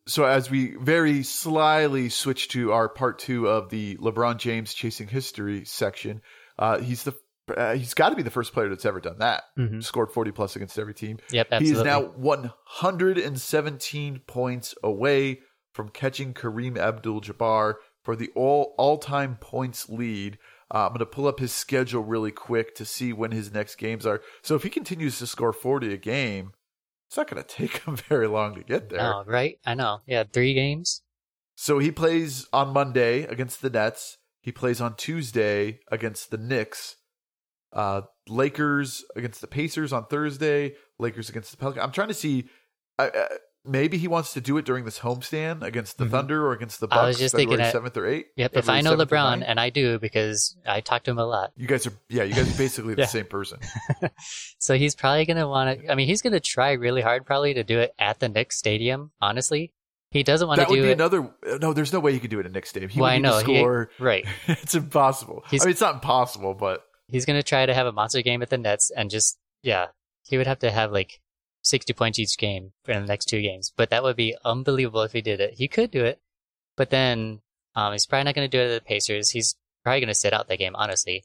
So as we very slyly switch to our part two of the LeBron James chasing history section, uh, he's the uh, he's got to be the first player that's ever done that. hmm Scored forty plus against every team. Yep, He is now 117 points away from catching Kareem Abdul-Jabbar for the all all-time points lead. Uh, I'm going to pull up his schedule really quick to see when his next games are. So if he continues to score 40 a game, it's not going to take him very long to get there. No, right? I know. Yeah, three games. So he plays on Monday against the Nets. He plays on Tuesday against the Knicks. Uh, Lakers against the Pacers on Thursday. Lakers against the Pelicans. I'm trying to see. Uh, maybe he wants to do it during this homestand against the Mhm. Thunder or against the Bucks. I was just thinking February that- seventh or eighth. Yep. If I know LeBron, and I do because I talk to him a lot, you guys are yeah, you guys are basically the same person. so he's probably gonna want to. I mean, he's gonna try really hard probably to do it at the Knicks stadium. Honestly, he doesn't want to That would do be it. another. No, there's no way he could do it at Knicks Stadium. He well, would I know. to he- right. it's impossible. He's- I mean, it's not impossible, but He's gonna try to have a monster game at the Nets and just yeah, he would have to have like. 60 points each game for the next two games, but that would be unbelievable if he did it. He could do it, but then um, he's probably not going to do it at the Pacers. He's probably going to sit out that game, honestly.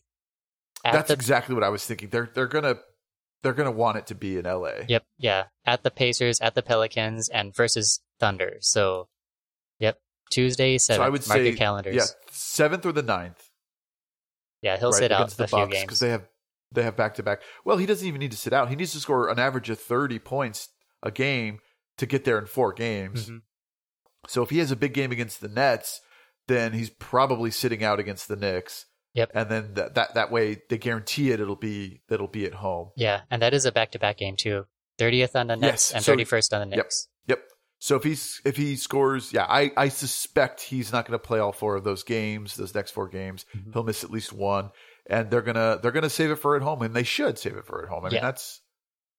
At that's the exactly what I was thinking. They're they're gonna they're gonna want it to be in L.A. Yep, yeah. At the Pacers, at the Pelicans, and versus Thunder. So, yep. Tuesday, 7th. I would Mark say, calendars. Yeah, seventh or the ninth. Yeah, he'll right, sit out the few Bucks games. because they have they have back to back. Well, he doesn't even need to sit out. He needs to score an average of thirty points a game to get there in four games. Mhm. So if he has a big game against the Nets, then he's probably sitting out against the Knicks. Yep. And then that that, that way they guarantee it. It'll be that'll be at home. Yeah, and that is a back to back game, too. 30th on the Nets Yes, and so- 31st on the. Knicks. Yep. yep. So if he's if he scores, yeah, I I suspect he's not going to play all four of those games, those next four games. Mhm. He'll miss at least one, and they're gonna they're gonna save it for at home, and they should save it for at home. I mean, Yeah. that's,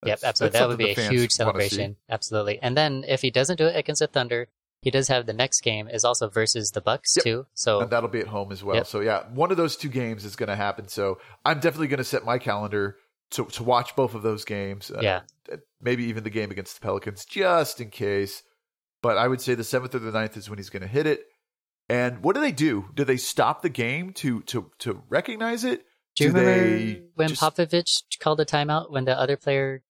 Yep, absolutely. that's That would be a huge celebration. Absolutely. And then if he doesn't do it against the Thunder, he does have the next game is also versus the Bucks, Yep. too. So, and that'll be at home as well. Yep. So yeah, one of those two games is going to happen. So I'm definitely going to set my calendar to to watch both of those games. Uh, yeah. maybe even the game against the Pelicans, just in case. But I would say the seventh or the ninth is when he's going to hit it. And what do they do? Do they stop the game to to to recognize it? Do you Do remember they when just- Popovich called a timeout when the other player,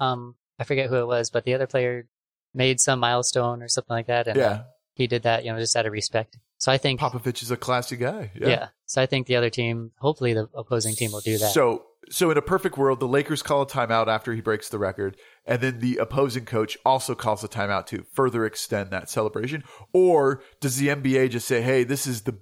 um, I forget who it was, but the other player made some milestone or something like that, and yeah, he did that, you know, just out of respect. So I think, Popovich is a classy guy. yeah. So I think the other team, hopefully the opposing team will do that. So, so in a perfect world, the Lakers call a timeout after he breaks the record, and then the opposing coach also calls a timeout to further extend that celebration. Or does the NBA just say, "Hey, this is the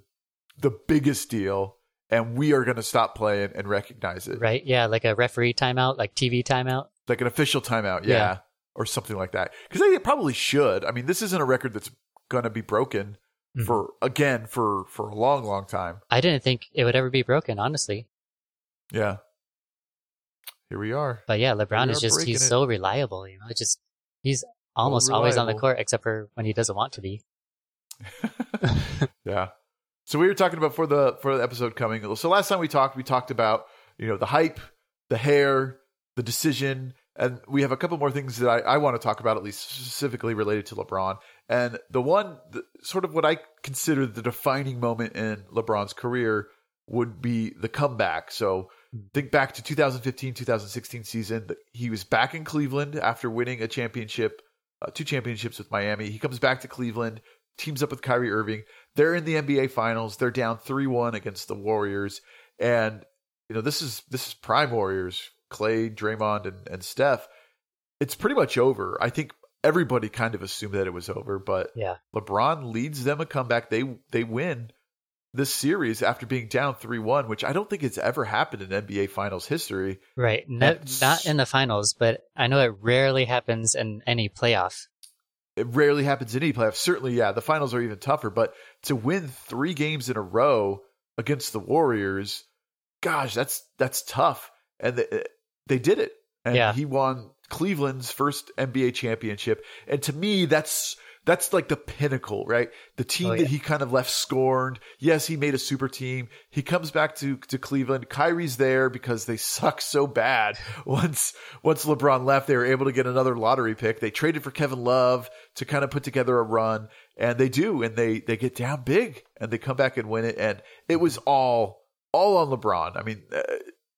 the biggest deal, and we are going to stop playing and recognize it, right? Yeah, like a referee timeout, like TV timeout. like an official timeout, yeah, Yeah. or something like that." Because they probably should. I mean, this isn't a record that's going to be broken Mhm. for again for for a long, long time. I didn't think it would ever be broken, honestly. Yeah. Here we are. But yeah, LeBron is just he's it. so reliable. You know, it's just he's almost always on the court, except for when he doesn't want to be. yeah. So we were talking about for the for the episode coming. So last time we talked, we talked about you know the hype, the hair, the decision, and we have a couple more things that I, I want to talk about, at least specifically related to LeBron. And the one, the, sort of what I consider the defining moment in LeBron's career would be the comeback. So Think back to 2015, 2016 season. He was back in Cleveland after winning a championship, uh, two championships with Miami. He comes back to Cleveland, teams up with Kyrie Irving. They're in the NBA Finals. They're down three one against the Warriors, and you know this is this is prime Warriors: Klay, Draymond, and and Steph. It's pretty much over. I think everybody kind of assumed that it was over, but Yeah. LeBron leads them a comeback. They they win this series after being down three one, which I don't think it's ever happened in NBA Finals history. Right. No, not in the finals, but I know it rarely happens in any playoff. It rarely happens in any playoffs. Certainly, yeah, the finals are even tougher. But to win three games in a row against the Warriors, gosh, that's that's tough. And they, eh, they did it. And Yeah. he won Cleveland's first NBA championship. And to me, that's that's like the pinnacle, right? The team Oh, that he kind of left scorned. Yes, he made a super team. He comes back to to Cleveland. Kyrie's there because they suck so bad. Once once LeBron left, they were able to get another lottery pick. They traded for Kevin Love to kind of put together a run, and they do, and they they get down big, and they come back and win it. And it was all all on LeBron. I mean, uh,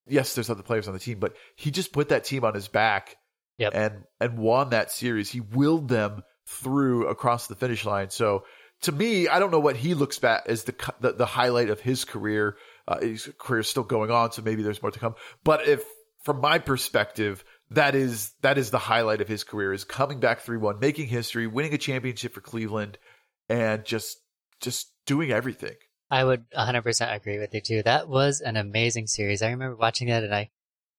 yes, there's other players on the team, but he just put that team on his back Yep. and and won that series. He willed them through across the finish line. So to me, I don't know what he looks back as the the, the highlight of his career. Uh, his career is still going on, so maybe there's more to come. But if from my perspective, that is that is the highlight of his career is coming back three one, making history, winning a championship for Cleveland, and just just doing everything. I would 100% agree with you too. That was an amazing series. I remember watching that and I,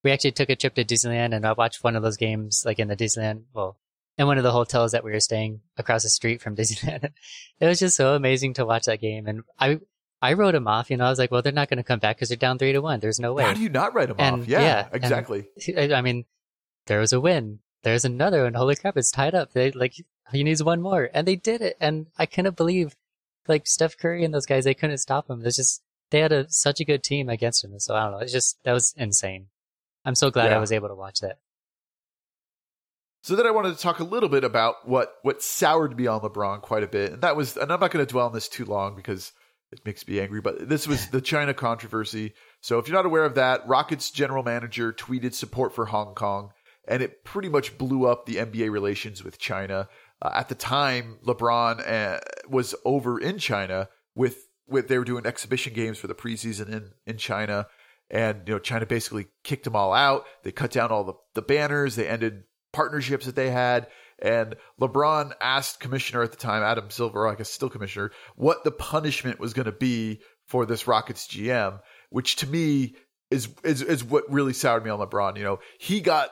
we actually took a trip to Disneyland and I watched one of those games like in the Disneyland, well, in one of the hotels that we were staying across the street from Disneyland. it was just so amazing to watch that game. And I, I wrote him off, you know, I was like, well, they're not going to come back because they're down three to one. There's no way. How do you not write him And, off? Yeah, yeah, exactly. I I mean, there was a win. There's another one. Holy crap, it's tied up. They like he needs one more, and they did it. And I couldn't believe, like Steph Curry and those guys, they couldn't stop him. It's just they had a such a good team against him. So I don't know. It's just that was insane. I'm so glad Yeah. I was able to watch that. So then I wanted to talk a little bit about what what soured me on LeBron quite a bit, and that was, and I'm not going to dwell on this too long because it makes me angry. But this was the China controversy. So if you're not aware of that, Rockets general manager tweeted support for Hong Kong, and it pretty much blew up the NBA relations with China. Uh, at the time, LeBron uh, was over in China with with they were doing exhibition games for the preseason in in China. And you know, China basically kicked them all out. They cut down all the, the banners. They ended partnerships that they had. And LeBron asked commissioner at the time, Adam Silver, I guess still commissioner, what the punishment was going to be for this Rockets GM, which to me is, is is what really soured me on LeBron. You know, he got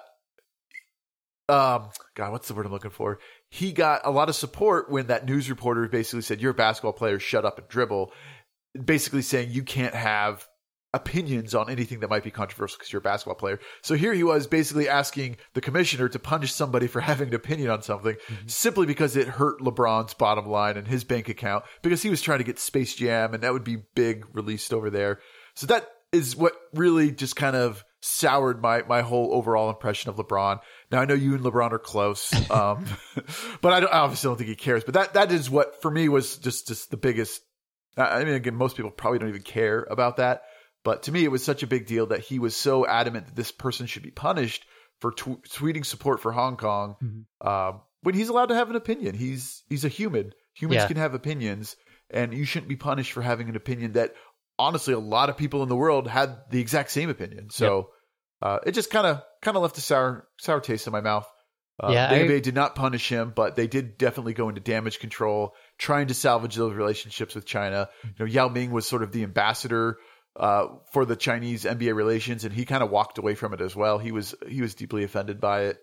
um God, what's the word I'm looking for? He got a lot of support when that news reporter basically said, You're a basketball player, shut up and dribble. Basically saying you can't have opinions on anything that might be controversial because you're a basketball player. So here he was basically asking the commissioner to punish somebody for having an opinion on something simply because it hurt LeBron's bottom line and his bank account because he was trying to get Space Jam and that would be big released over there. So that is what really just kind of soured my my whole overall impression of LeBron. Now I know you and LeBron are close, um, but I, don't, I obviously don't think he cares. But that that is what for me was just just the biggest. I mean, again, most people probably don't even care about that, but to me, it was such a big deal that he was so adamant that this person should be punished for tw- tweeting support for Hong Kong Mhm. um, when he's allowed to have an opinion. He's he's a human. Humans Yeah. can have opinions, and you shouldn't be punished for having an opinion that honestly a lot of people in the world had the exact same opinion. So uh, it just kind of kind of left a sour sour taste in my mouth. Uh, Yeah, the I- did not punish him, but they did definitely go into damage control, trying to salvage those relationships with China. You know, Yao Ming was sort of the ambassador uh, for the Chinese NBA relations, and he kind of walked away from it as well. He was he was deeply offended by it.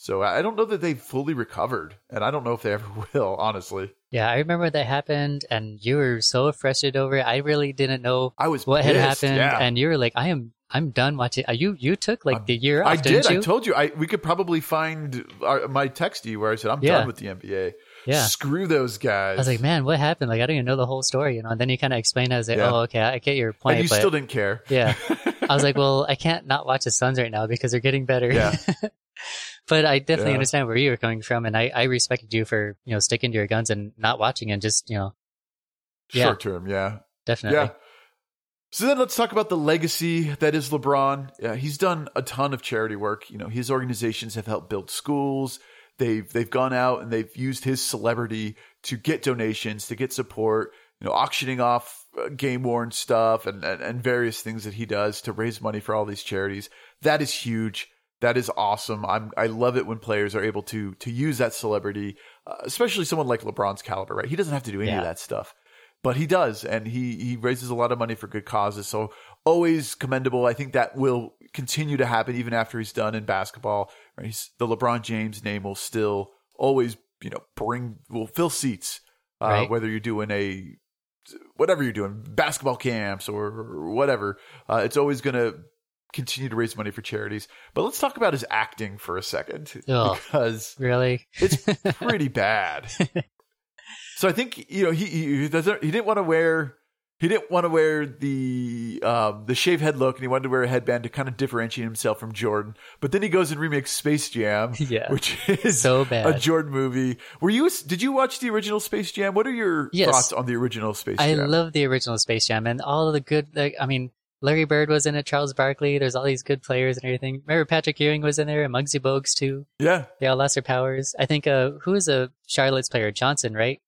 So I don't know that they've fully recovered, and I don't know if they ever will. Honestly, Yeah, I remember that happened, and you were so frustrated over it. I really didn't know I was what had happened, Yeah. and you were like, "I am, I'm done watching." Uh, You, you took like the year off, I did. you? I told you. I we could probably find our, my text to you where I said I'm Yeah. done with the NBA. Yeah, Screw those guys. I was like, "Man, what happened?" Like, I don't even know the whole story, you know. And then you kind of explained. it. I was like, Yeah. "Oh, okay, I get your point. and point." you but still didn't care. yeah, I was like, "Well, I can't not watch the Suns right now because they're getting better." Yeah. but I definitely Yeah. understand where you were coming from, and I, I respected you for you know sticking to your guns and not watching and just you know Yeah. Short term, yeah. definitely. Yeah. So then let's talk about the legacy that is LeBron. Yeah, he's done a ton of charity work. You know, his organizations have helped build schools. They've they've gone out and they've used his celebrity to get donations, to get support. You know, auctioning off uh, game worn stuff and, and and various things that he does to raise money for all these charities. That is huge. That is awesome. I'm I love it when players are able to to use that celebrity, uh, especially someone like LeBron's caliber. Right? He doesn't have to do any Yeah. of that stuff but he does, and he he raises a lot of money for good causes. So always commendable. I think that will continue to happen even after he's done in basketball. Right? He's, the LeBron James name will still always you know bring will fill seats, uh, Right. whether you're doing a whatever you're doing, basketball camps or whatever. Uh, it's always going to continue to raise money for charities. But let's talk about his acting for a second Ugh. because Really? it's pretty bad. so I think you know he he, doesn't, he didn't want to wear he didn't want to wear the um, the shave head look, and he wanted to wear a headband to kind of differentiate himself from Jordan. But then he goes and remakes Space Jam, Yeah. which is So bad. a. Jordan movie. Were you did you watch the original Space Jam? What are your Yes. thoughts on the original Space Jam? I love the original Space Jam and all of the good. Like, I mean, Larry Bird was in it, Charles Barkley. There's all these good players and everything. Remember Patrick Ewing was in there, and Muggsy Bogues too. yeah, They all lost their powers. I think. Uh, who is a Charlotte's player? Johnson, right?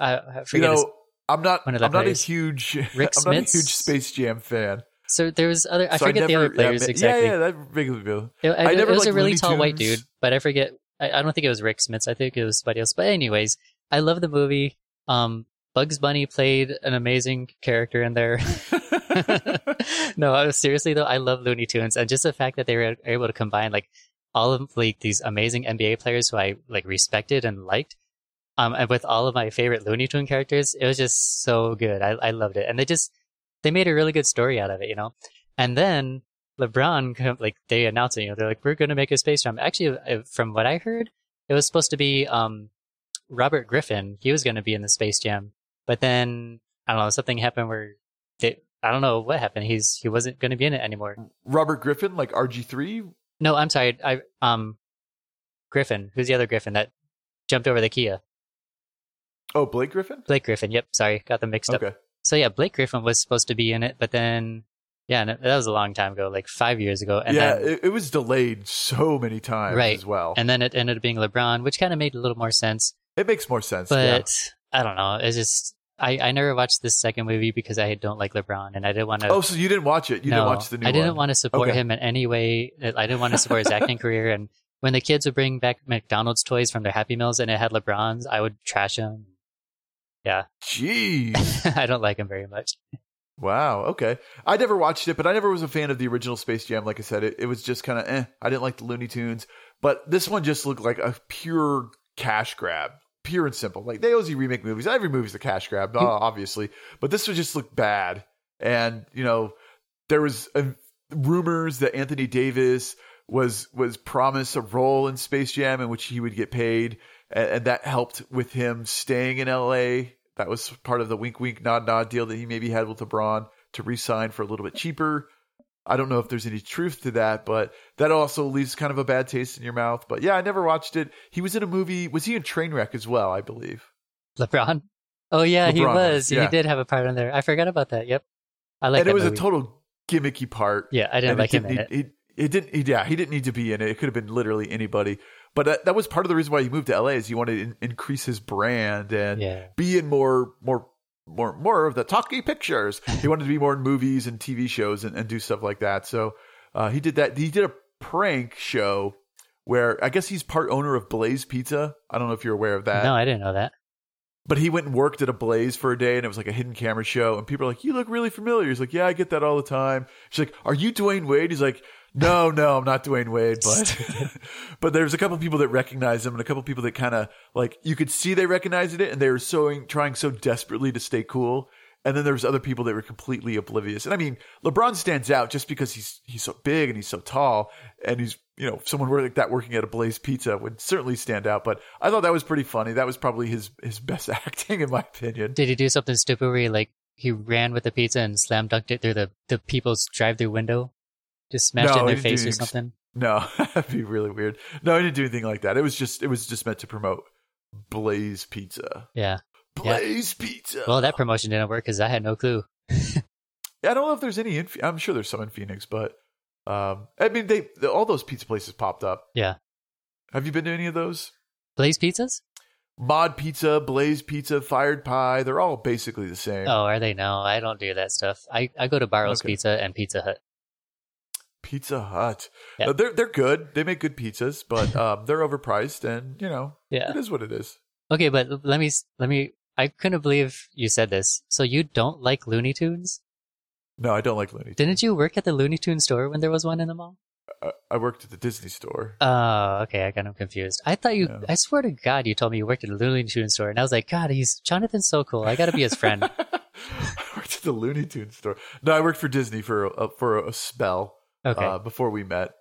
I, I you forget. his- know. I'm not. I'm the not a huge. Rick I'm not a huge Space Jam fan. so there was other. I So forget the never- other players yeah, exactly. Yeah, yeah, that regular bill. It, I I, never it was a really Looney tall white dude, but I forget. I, I don't think it was Rick Smits. I think it was somebody else. But anyways, I love the movie. Um, Bugs Bunny played an amazing character in there. no, I was- seriously though, I love Looney Tunes, and just the fact that they were able to combine like all of like these amazing NBA players who I like respected and liked, um, and with all of my favorite Looney Tune characters, it was just so good. I I loved it, and they just they made a really good story out of it, you know. And then LeBron, like they announced it, you know, they're like, we're going to make a Space Jam. Actually, uh, from what I heard, it was supposed to be um Robert Griffin. He was going to be in the Space Jam, but then I don't know, something happened where they, I don't know what happened. He's he wasn't going to be in it anymore. Robert Griffin, like RG3. No, I'm sorry. I um Griffin. Who's the other Griffin that jumped over the Kia? Oh, Blake Griffin. Blake Griffin. Yep. Sorry, got them mixed up. Okay. So yeah, Blake Griffin was supposed to be in it, but then yeah, that was a long time ago, like five years ago. And yeah, then, it, it was delayed so many times Right. as well. and then it ended up being LeBron, which kind of made a little more sense. it makes more sense. yeah. But I don't know. It's just I, I never watched this second movie because I don't like LeBron, and I didn't want to. Oh, so you didn't watch it? You no, didn't watch the new I didn't one? want to support Okay. him in any way. I didn't want to support his acting career. And when the kids would bring back McDonald's toys from their Happy Meals and it had LeBron's, I would trash him. Yeah, Jeez. I don't like him very much. wow. Okay. I never watched it, but I never was a fan of the original Space Jam. Like I said, it, it was just kind of eh. I didn't like the Looney Tunes, but this one just looked like a pure cash grab. Pure and simple. Like they always remake movies. Every movie's a cash grab, uh, obviously. But this would just look bad. And, you know, there was uh, rumors that Anthony Davis was was promised a role in Space Jam in which he would get paid, and, and that helped with him staying in LA. That was part of the wink wink nod nod deal that he maybe had with LeBron to re-sign for a little bit cheaper. I don't know if there's any truth to that, but that also leaves kind of a bad taste in your mouth. But yeah, I never watched it. He was in a movie. Was he in Trainwreck as well? I believe. LeBron. Oh yeah, he LeBron was. was, yeah. He did have a part in there. I forgot about that. Yep. I like and it was movie. a total gimmicky part. yeah, I didn't like him in didn't it. need, It, it didn't. Yeah, he didn't need to be in it. It could have been literally anybody. But that, that was part of the reason why he moved to LA is he wanted to in, increase his brand and Yeah. be in more more more more of the talkie pictures. he wanted to be more in movies and TV shows and, and do stuff like that. So uh, he did that. He did a prank show where I guess he's part owner of Blaze Pizza. I don't know if you're aware of that. no, I didn't know that. But he went and worked at a Blaze for a day, and it was like a hidden camera show. And people are like, "You look really familiar." He's like, "Yeah, I get that all the time." She's like, "Are you Dwyane Wade?" He's like, "No, no, I'm not Dwyane Wade." But but there's a couple of people that recognize him, and a couple of people that kind of like you could see they recognized it, and they were so trying so desperately to stay cool. And then there was other people that were completely oblivious. And I mean, LeBron stands out just because he's he's so big and he's so tall, and he's you know someone like that working at a Blaze Pizza would certainly stand out. But I thought that was pretty funny. That was probably his his best acting, in my opinion. Did he do something stupid where he like he ran with the pizza and slam dunked it through the the people's drive-through window? Just smashed No, it in their face or something. No, that'd be really weird. No, I didn't do anything like that. It was just it was just meant to promote Blaze Pizza. Yeah. Yeah. Blaze Pizza. Well, that promotion didn't work because I had no clue. I don't know if there's any. In, I'm sure there's some in Phoenix, but um, I mean, they all those pizza places popped up. Yeah. Have you been to any of those? Blaze Pizzas? Mod Pizza, Blaze Pizza, Fired Pie. They're all basically the same. Oh, are they? No, I don't do that stuff. I, I go to Barro's Okay. Pizza and Pizza Hut. Pizza Hut. Yeah. Uh, they're they're good. They make good pizzas, but um, they're overpriced, and you know Yeah. it is what it is. Okay, but let me let me. I couldn't believe you said this. So you don't like Looney Tunes? No, I don't like Looney. Tunes. Didn't you work at the Looney Tune store when there was one in the mall? I, I worked at the Disney store. Oh, okay. I got him confused. I thought you. No. I swear to God, you told me you worked at the Looney Tune store, and I was like, God, he's Jonathan's so cool. I got to be his friend. I worked at the Looney Tunes store. No, I worked for Disney for a, for a spell Okay. uh, before we met.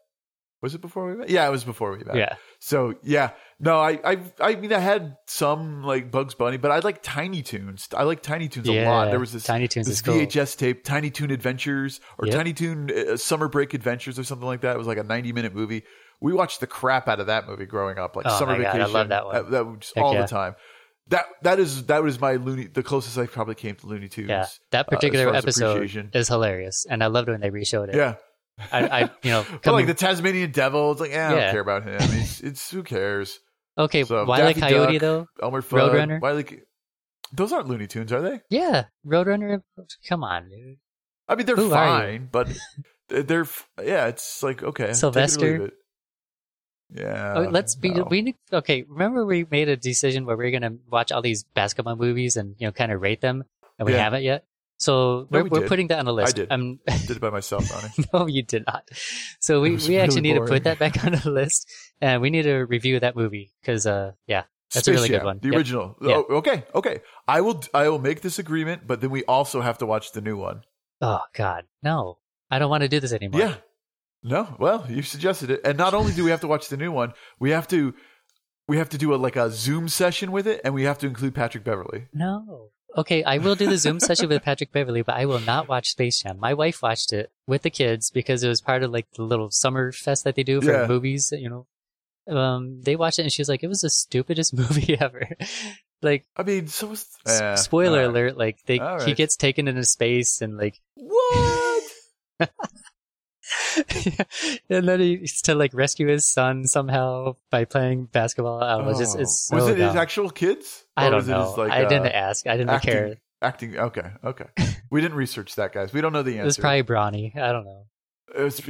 Was it before we met? Yeah, it was before we met. yeah. So yeah, no, I, I, I mean, I had some like Bugs Bunny, but I like Tiny Toons. I like Tiny Toons a lot. There was this Tiny Toons this is cool. VHS tape, Tiny Toon Adventures or Yep. Tiny Toon uh, Summer Break Adventures or something like that. It was like a ninety minute movie. We watched the crap out of that movie growing up, like Oh Summer my God, I Vacation. love that one. That, that Heck all yeah. the time. That that is that was my Looney. The closest I probably came to Looney Tunes. Yeah. That uh, particular as episode is hilarious, and I loved it when they reshowed it. Yeah. I, I you know, But like the Tasmanian Devil, it's like, eh, I Yeah. don't care about him. It's, it's who cares? okay, so, Wile E. Daffy Coyote Duck, though. Elmer Fudd, Roadrunner? Wiley, C- those aren't Looney Tunes, are they? Yeah, Roadrunner. Come on, dude. I mean, they're Who are you? fine, but they're f- yeah. It's like okay, take it or Sylvester? leave it. Yeah. Oh, let's be. no. We need, okay. Remember, we made a decision where we are gonna watch all these basketball movies and you know kind of rate them, and we Yeah. haven't yet. So No, we're, we we're putting that on the list. I did. Um, did it by myself, Ronnie. no, you did not. So we, we actually really need to put that back on the list, and we need to review that movie because, uh, yeah, That's a Space really good one. The Yep. original. Yeah. Oh, okay, okay. I will. I will make this agreement, but then we also have to watch the new one. oh god, no, I don't want to do this anymore. Yeah. No. Well, you suggested it, and not only do we have to watch the new one, we have to. We have to do a like a Zoom session with it, and we have to include Patrick Beverley. No. Okay, I will do the Zoom session with Patrick Beverley, but I will not watch Space Jam. My wife watched it with the kids because it was part of like the little summer fest that they do for Yeah. movies, you know. Um, they watched it and she was like, it was the stupidest movie ever. like, I mean, so was, eh, spoiler right. alert, like they, All he gets taken into space and like, What? yeah. and then he's to like rescue his son somehow by playing basketball. I don't know, it's just, Oh. it's so was it his actual kids? I don't know. like, I didn't uh, ask. I didn't acting, care. Acting. Okay. Okay. we didn't research that, guys. We don't know the answer. It was probably Bronny. I don't know. It was-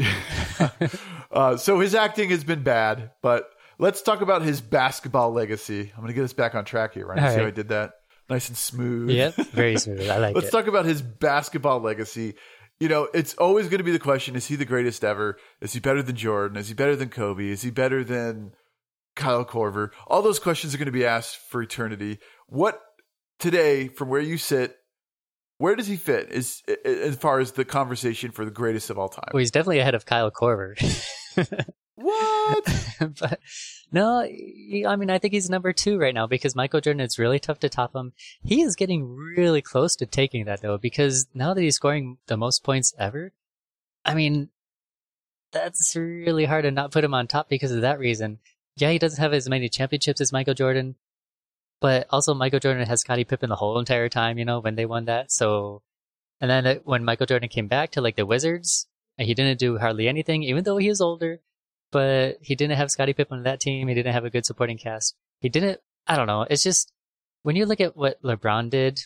uh, so his acting has been bad, but let's talk about his basketball legacy. I'm going to get us back on track here, right? All See how I did that? Nice and smooth. Yep, very smooth. I like it. Let's it. talk about his basketball legacy. You know, it's always going to be the question: Is he the greatest ever? Is he better than Jordan? Is he better than Kobe? Is he better than Kyle Korver? All those questions are going to be asked for eternity. What today, from where you sit, where does he fit? Is as far as the conversation for the greatest of all time? Well, he's definitely ahead of Kyle Korver. What? but no, I mean, I think he's number two right now because Michael Jordan, it's really tough to top him. He is getting really close to taking that though, because now that he's scoring the most points ever, I mean, that's really hard to not put him on top because of that reason. Yeah, he doesn't have as many championships as Michael Jordan, but also Michael Jordan has Scottie Pippen the whole entire time, you know, when they won that. So, and then uh, when Michael Jordan came back to like the Wizards, he didn't do hardly anything, even though he was older but he didn't have Scottie Pippen on that team. He didn't have a good supporting cast. He didn't. I don't know. It's just when you look at what LeBron did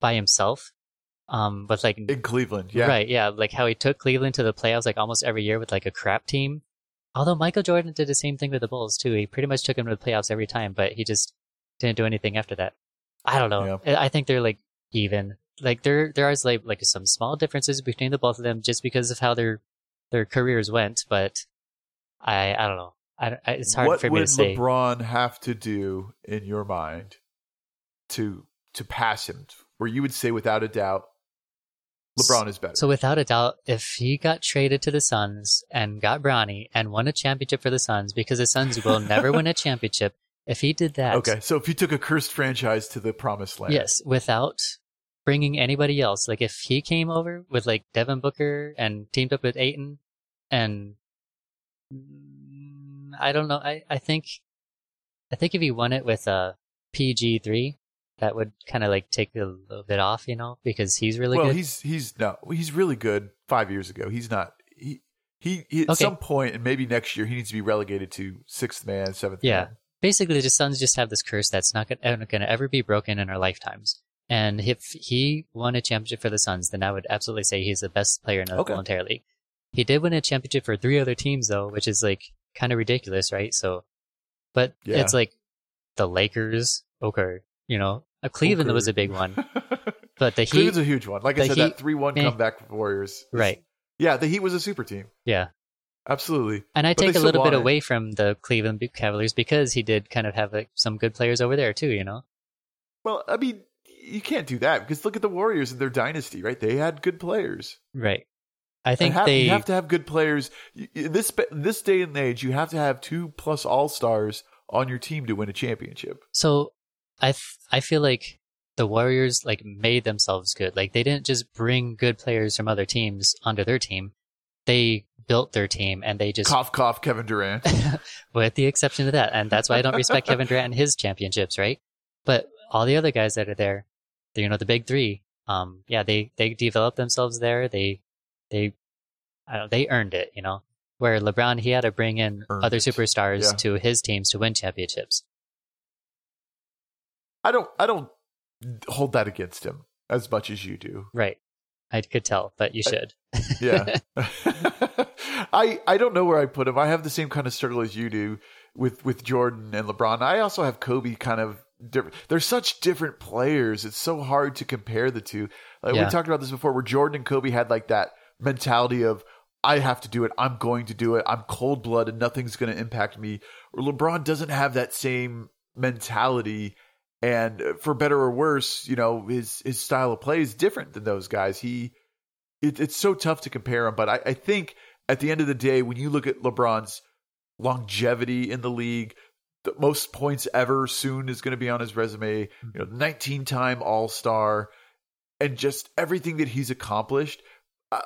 by himself, um, with like In Cleveland, yeah. right, yeah, like how he took Cleveland to the playoffs like almost every year with like a crap team. Although Michael Jordan did the same thing with the Bulls too. He pretty much took him to the playoffs every time, but he just didn't do anything after that. I don't know. I I think they're like even. Like there, there is like like some small differences between the both of them just because of how their their careers went, but I I don't know. I, I- it's hard what for me would to say. LeBron have to do in your mind to to pass him? Where you would say without a doubt, LeBron is better. So without a doubt, if he got traded to the Suns and got Bronny and won a championship for the Suns, because the Suns will never win a championship, if he did that, okay, so if you took a cursed franchise to the promised land, yes, without bringing anybody else, like if he came over with like Devin Booker and teamed up with Ayton, and mm, I don't know, I I think I think if he won it with a PG three, that would kind of like take a little bit off, you know, because he's really well, good. he's he's no, he's really good. Five years ago, he's not. He he, he at Okay. some point, and maybe next year, he needs to be relegated to sixth man, seventh. Yeah. man. Basically, the Suns just have this curse that's not going to ever be broken in our lifetimes. And if he won a championship for the Suns, then I would absolutely say he's the best player in the Okay. entire league. He did win a championship for three other teams, though, which is like kind of ridiculous, right? So, but Yeah. it's like the Lakers, okay, you know, uh, Cleveland Okay. was a big one, but the Heat, Cleveland's a huge one. Like I said, Heat- that three-one eh. comeback for Warriors. right? Yeah, the Heat was a super team. Yeah. Absolutely. And I But take a little bit it. away from the Cleveland Cavaliers because he did kind of have like, some good players over there too, you know? Well, I mean, you can't do that because look at the Warriors and their dynasty, right? They had good players. Right. I think have- they you have to have good players. This this day and age, you have to have two plus all stars on your team to win a championship. So I th- I feel like the Warriors like made themselves good. Like they didn't just bring good players from other teams onto their team. They built their team and they just Cough, cough, Kevin Durant. with the exception of that. And that's why I don't respect Kevin Durant and his championships, right? But all the other guys that are there, you know, the big three, um, yeah, they they developed themselves there. They they I don't they earned it, you know. Where LeBron he had to bring in Earned other superstars Yeah. to his teams to win championships. I don't. I don't hold that against him as much as you do. Right. I could tell, but you should. Yeah. I I don't know where I put him. I have the same kind of struggle as you do with with Jordan and LeBron. I also have Kobe kind of different. They're such different players. It's so hard to compare the two. Like Yeah. we talked about this before where Jordan and Kobe had like that mentality of I have to do it. I'm going to do it. I'm cold blooded. Nothing's going to impact me. Or LeBron doesn't have that same mentality. And uh, for better or worse, you know, his his style of play is different than those guys. He it, it's so tough to compare him, But I, I think at the end of the day, when you look at LeBron's longevity in the league, the most points ever soon is going to be on his resume. You know, 19 time All Star, and just everything that he's accomplished. Uh,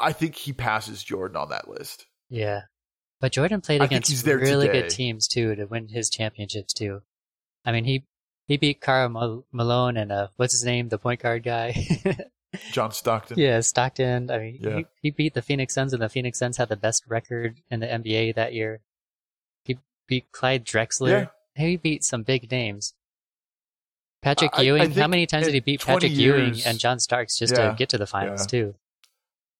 I think he passes Jordan on that list. Yeah. But Jordan played I against really today. good teams too to win his championships too. I mean, he he beat Karl Mal- Malone and uh, what's his name, the point guard guy. John Stockton. yeah, Stockton. I mean, Yeah. he, he beat the Phoenix Suns, and the Phoenix Suns had the best record in the NBA that year. He beat Clyde Drexler. Yeah. He beat some big names. Patrick I- I Ewing. How many times did he beat 20 Patrick Ewing and John Starks just Yeah, to get to the finals yeah. too?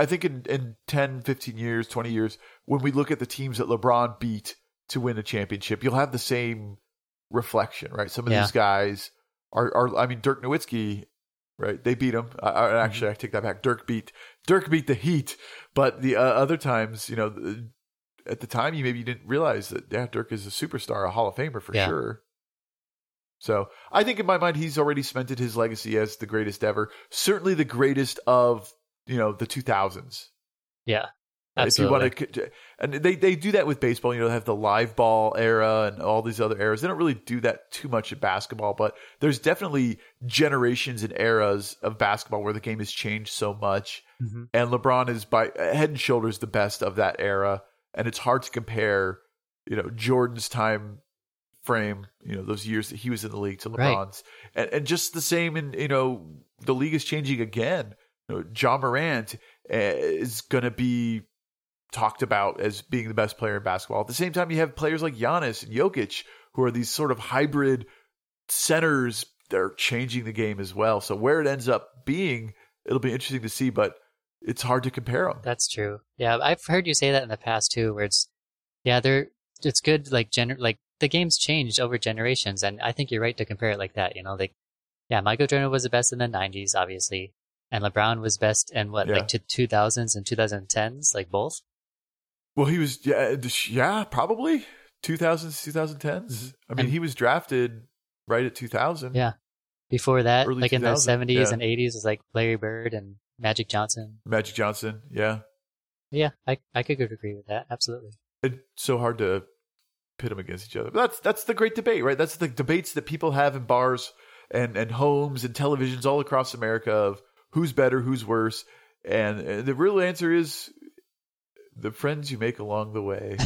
I think in, in 10, 15 years, 20 years, when we look at the teams that LeBron beat to win a championship, you'll have the same reflection, right? Some of Yeah. these guys are, are, I mean, Dirk Nowitzki, right? They beat him. I, I, actually, I take that back. Dirk beat, Dirk beat the Heat, but the uh, other times, you know, the, at the time, you maybe didn't realize that, yeah, Dirk is a superstar, a Hall of Famer for Yeah. sure. So I think in my mind, he's already cemented his legacy as the greatest ever. Certainly the greatest of, you know, the 2000s. Yeah, If you want to, and they they do that with baseball. You know, they have the live ball era and all these other eras. They don't really do that too much in basketball, but there's definitely generations and eras of basketball where the game has changed so much. Mhm. And LeBron is by head and shoulders the best of that era, and it's hard to compare. You know, Jordan's time frame. You know, those years that he was in the league to Right. LeBron's, and, and just the same. In you know, the league is changing again. You know, John Morant uh, is going to be talked about as being the best player in basketball. At the same time, you have players like Giannis and Jokic, who are these sort of hybrid centers. They're changing the game as well. So where it ends up being, it'll be interesting to see. But it's hard to compare them. That's true. Yeah, I've heard you say that in the past too, where it's yeah, they're it's good like gener like the game's changed over generations, and I think you're right to compare it like that. You know, like yeah, Michael Jordan was the best in the '90s, obviously, and LeBron was best in what Yeah. like to 2000s and 2010s, like both. Well, he was yeah, uh, yeah, probably 2000s, 2010s. I mean, And- he was drafted right at 2000. Yeah. Before that, Early like in the 70s yeah. and 80s, was like Larry Bird and Magic Johnson. Magic Johnson. Yeah, Yeah, I I could agree with that. Absolutely. it's so hard to pit them against each other. But that's that's the great debate, right? That's the debates that people have in bars and and homes and televisions all across America of who's better, who's worse, and, and the real answer is the friends you make along the way.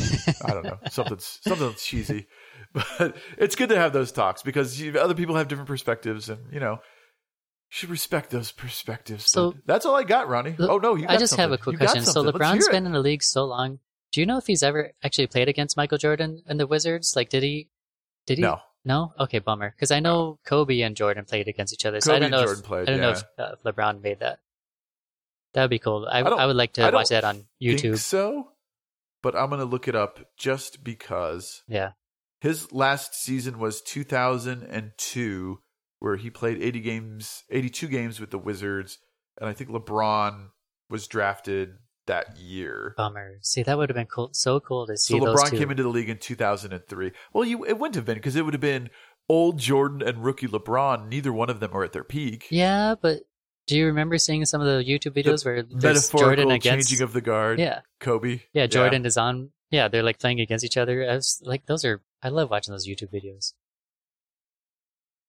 I don't know something something cheesy, but it's good to have those talks because you, other people have different perspectives, and you know, you should respect those perspectives. So- But that's all I got, Ronnie. Look, Oh no, you. I just have a quick question. So something. LeBron's been in the league so long. Do you know if he's ever actually played against Michael Jordan and the Wizards? Like, did he? Did he? No, No? Okay, bummer. Because I know Kobe and Jordan played against each other. So I don't know. if, played, I don't yeah. know if, uh, if LeBron made that. That would be cool. I, I I, would like to I watch that on think YouTube. so, but I'm gonna look it up just because Yeah. his last season was 2002, where he played 80 games, 82 games with the Wizards, and I think LeBron was drafted that year. Bummer. See, that would have been cool. So cool to see So LeBron came into the league in 2003. Well, you it wouldn't have been because it would have been old Jordan and rookie LeBron. Neither one of them are at their peak. yeah, but do you remember seeing some of the YouTube videos where there's Jordan against? changing of the guard. yeah, Kobe. yeah. Jordan is on. Yeah, they're like playing against each other. I was like, those are. I love watching those YouTube videos.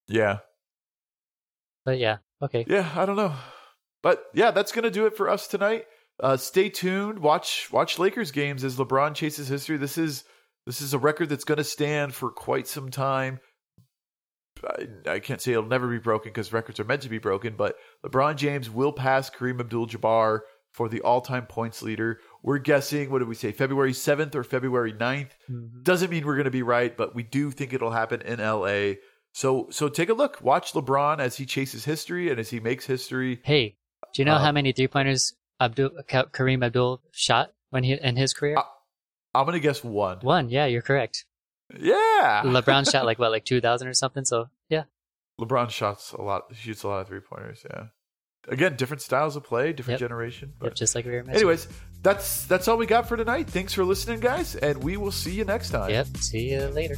Yeah. But yeah, okay. Yeah, I don't know. But yeah, that's gonna do it for us tonight. Uh, stay tuned. Watch watch Lakers games as LeBron chases history. This is this is a record that's gonna stand for quite some time. I, I can't say it'll never be broken because records are meant to be broken, but LeBron James will pass Kareem Abdul-Jabbar for the all-time points leader. We're guessing, what did we say, February 7th or February 9th? Mhm. Doesn't mean we're going to be right, but we do think it'll happen in LA. So so take a look. Watch LeBron as he chases history and as he makes history. Hey, do you know Uh, how many three pointers Abdul Ka- Kareem Abdul shot when he in his career? Uh, I'm going to guess one. One. Yeah, you're correct. Yeah. LeBron shot like what, like two thousand or something. So yeah, LeBron shots a lot shoots a lot of three pointers, yeah. Again, different styles of play, different Yep. generation. yep, But just like we were mentioning. anyways, that's that's all we got for tonight. Thanks for listening, guys, and we will see you next time. Yep. See you later.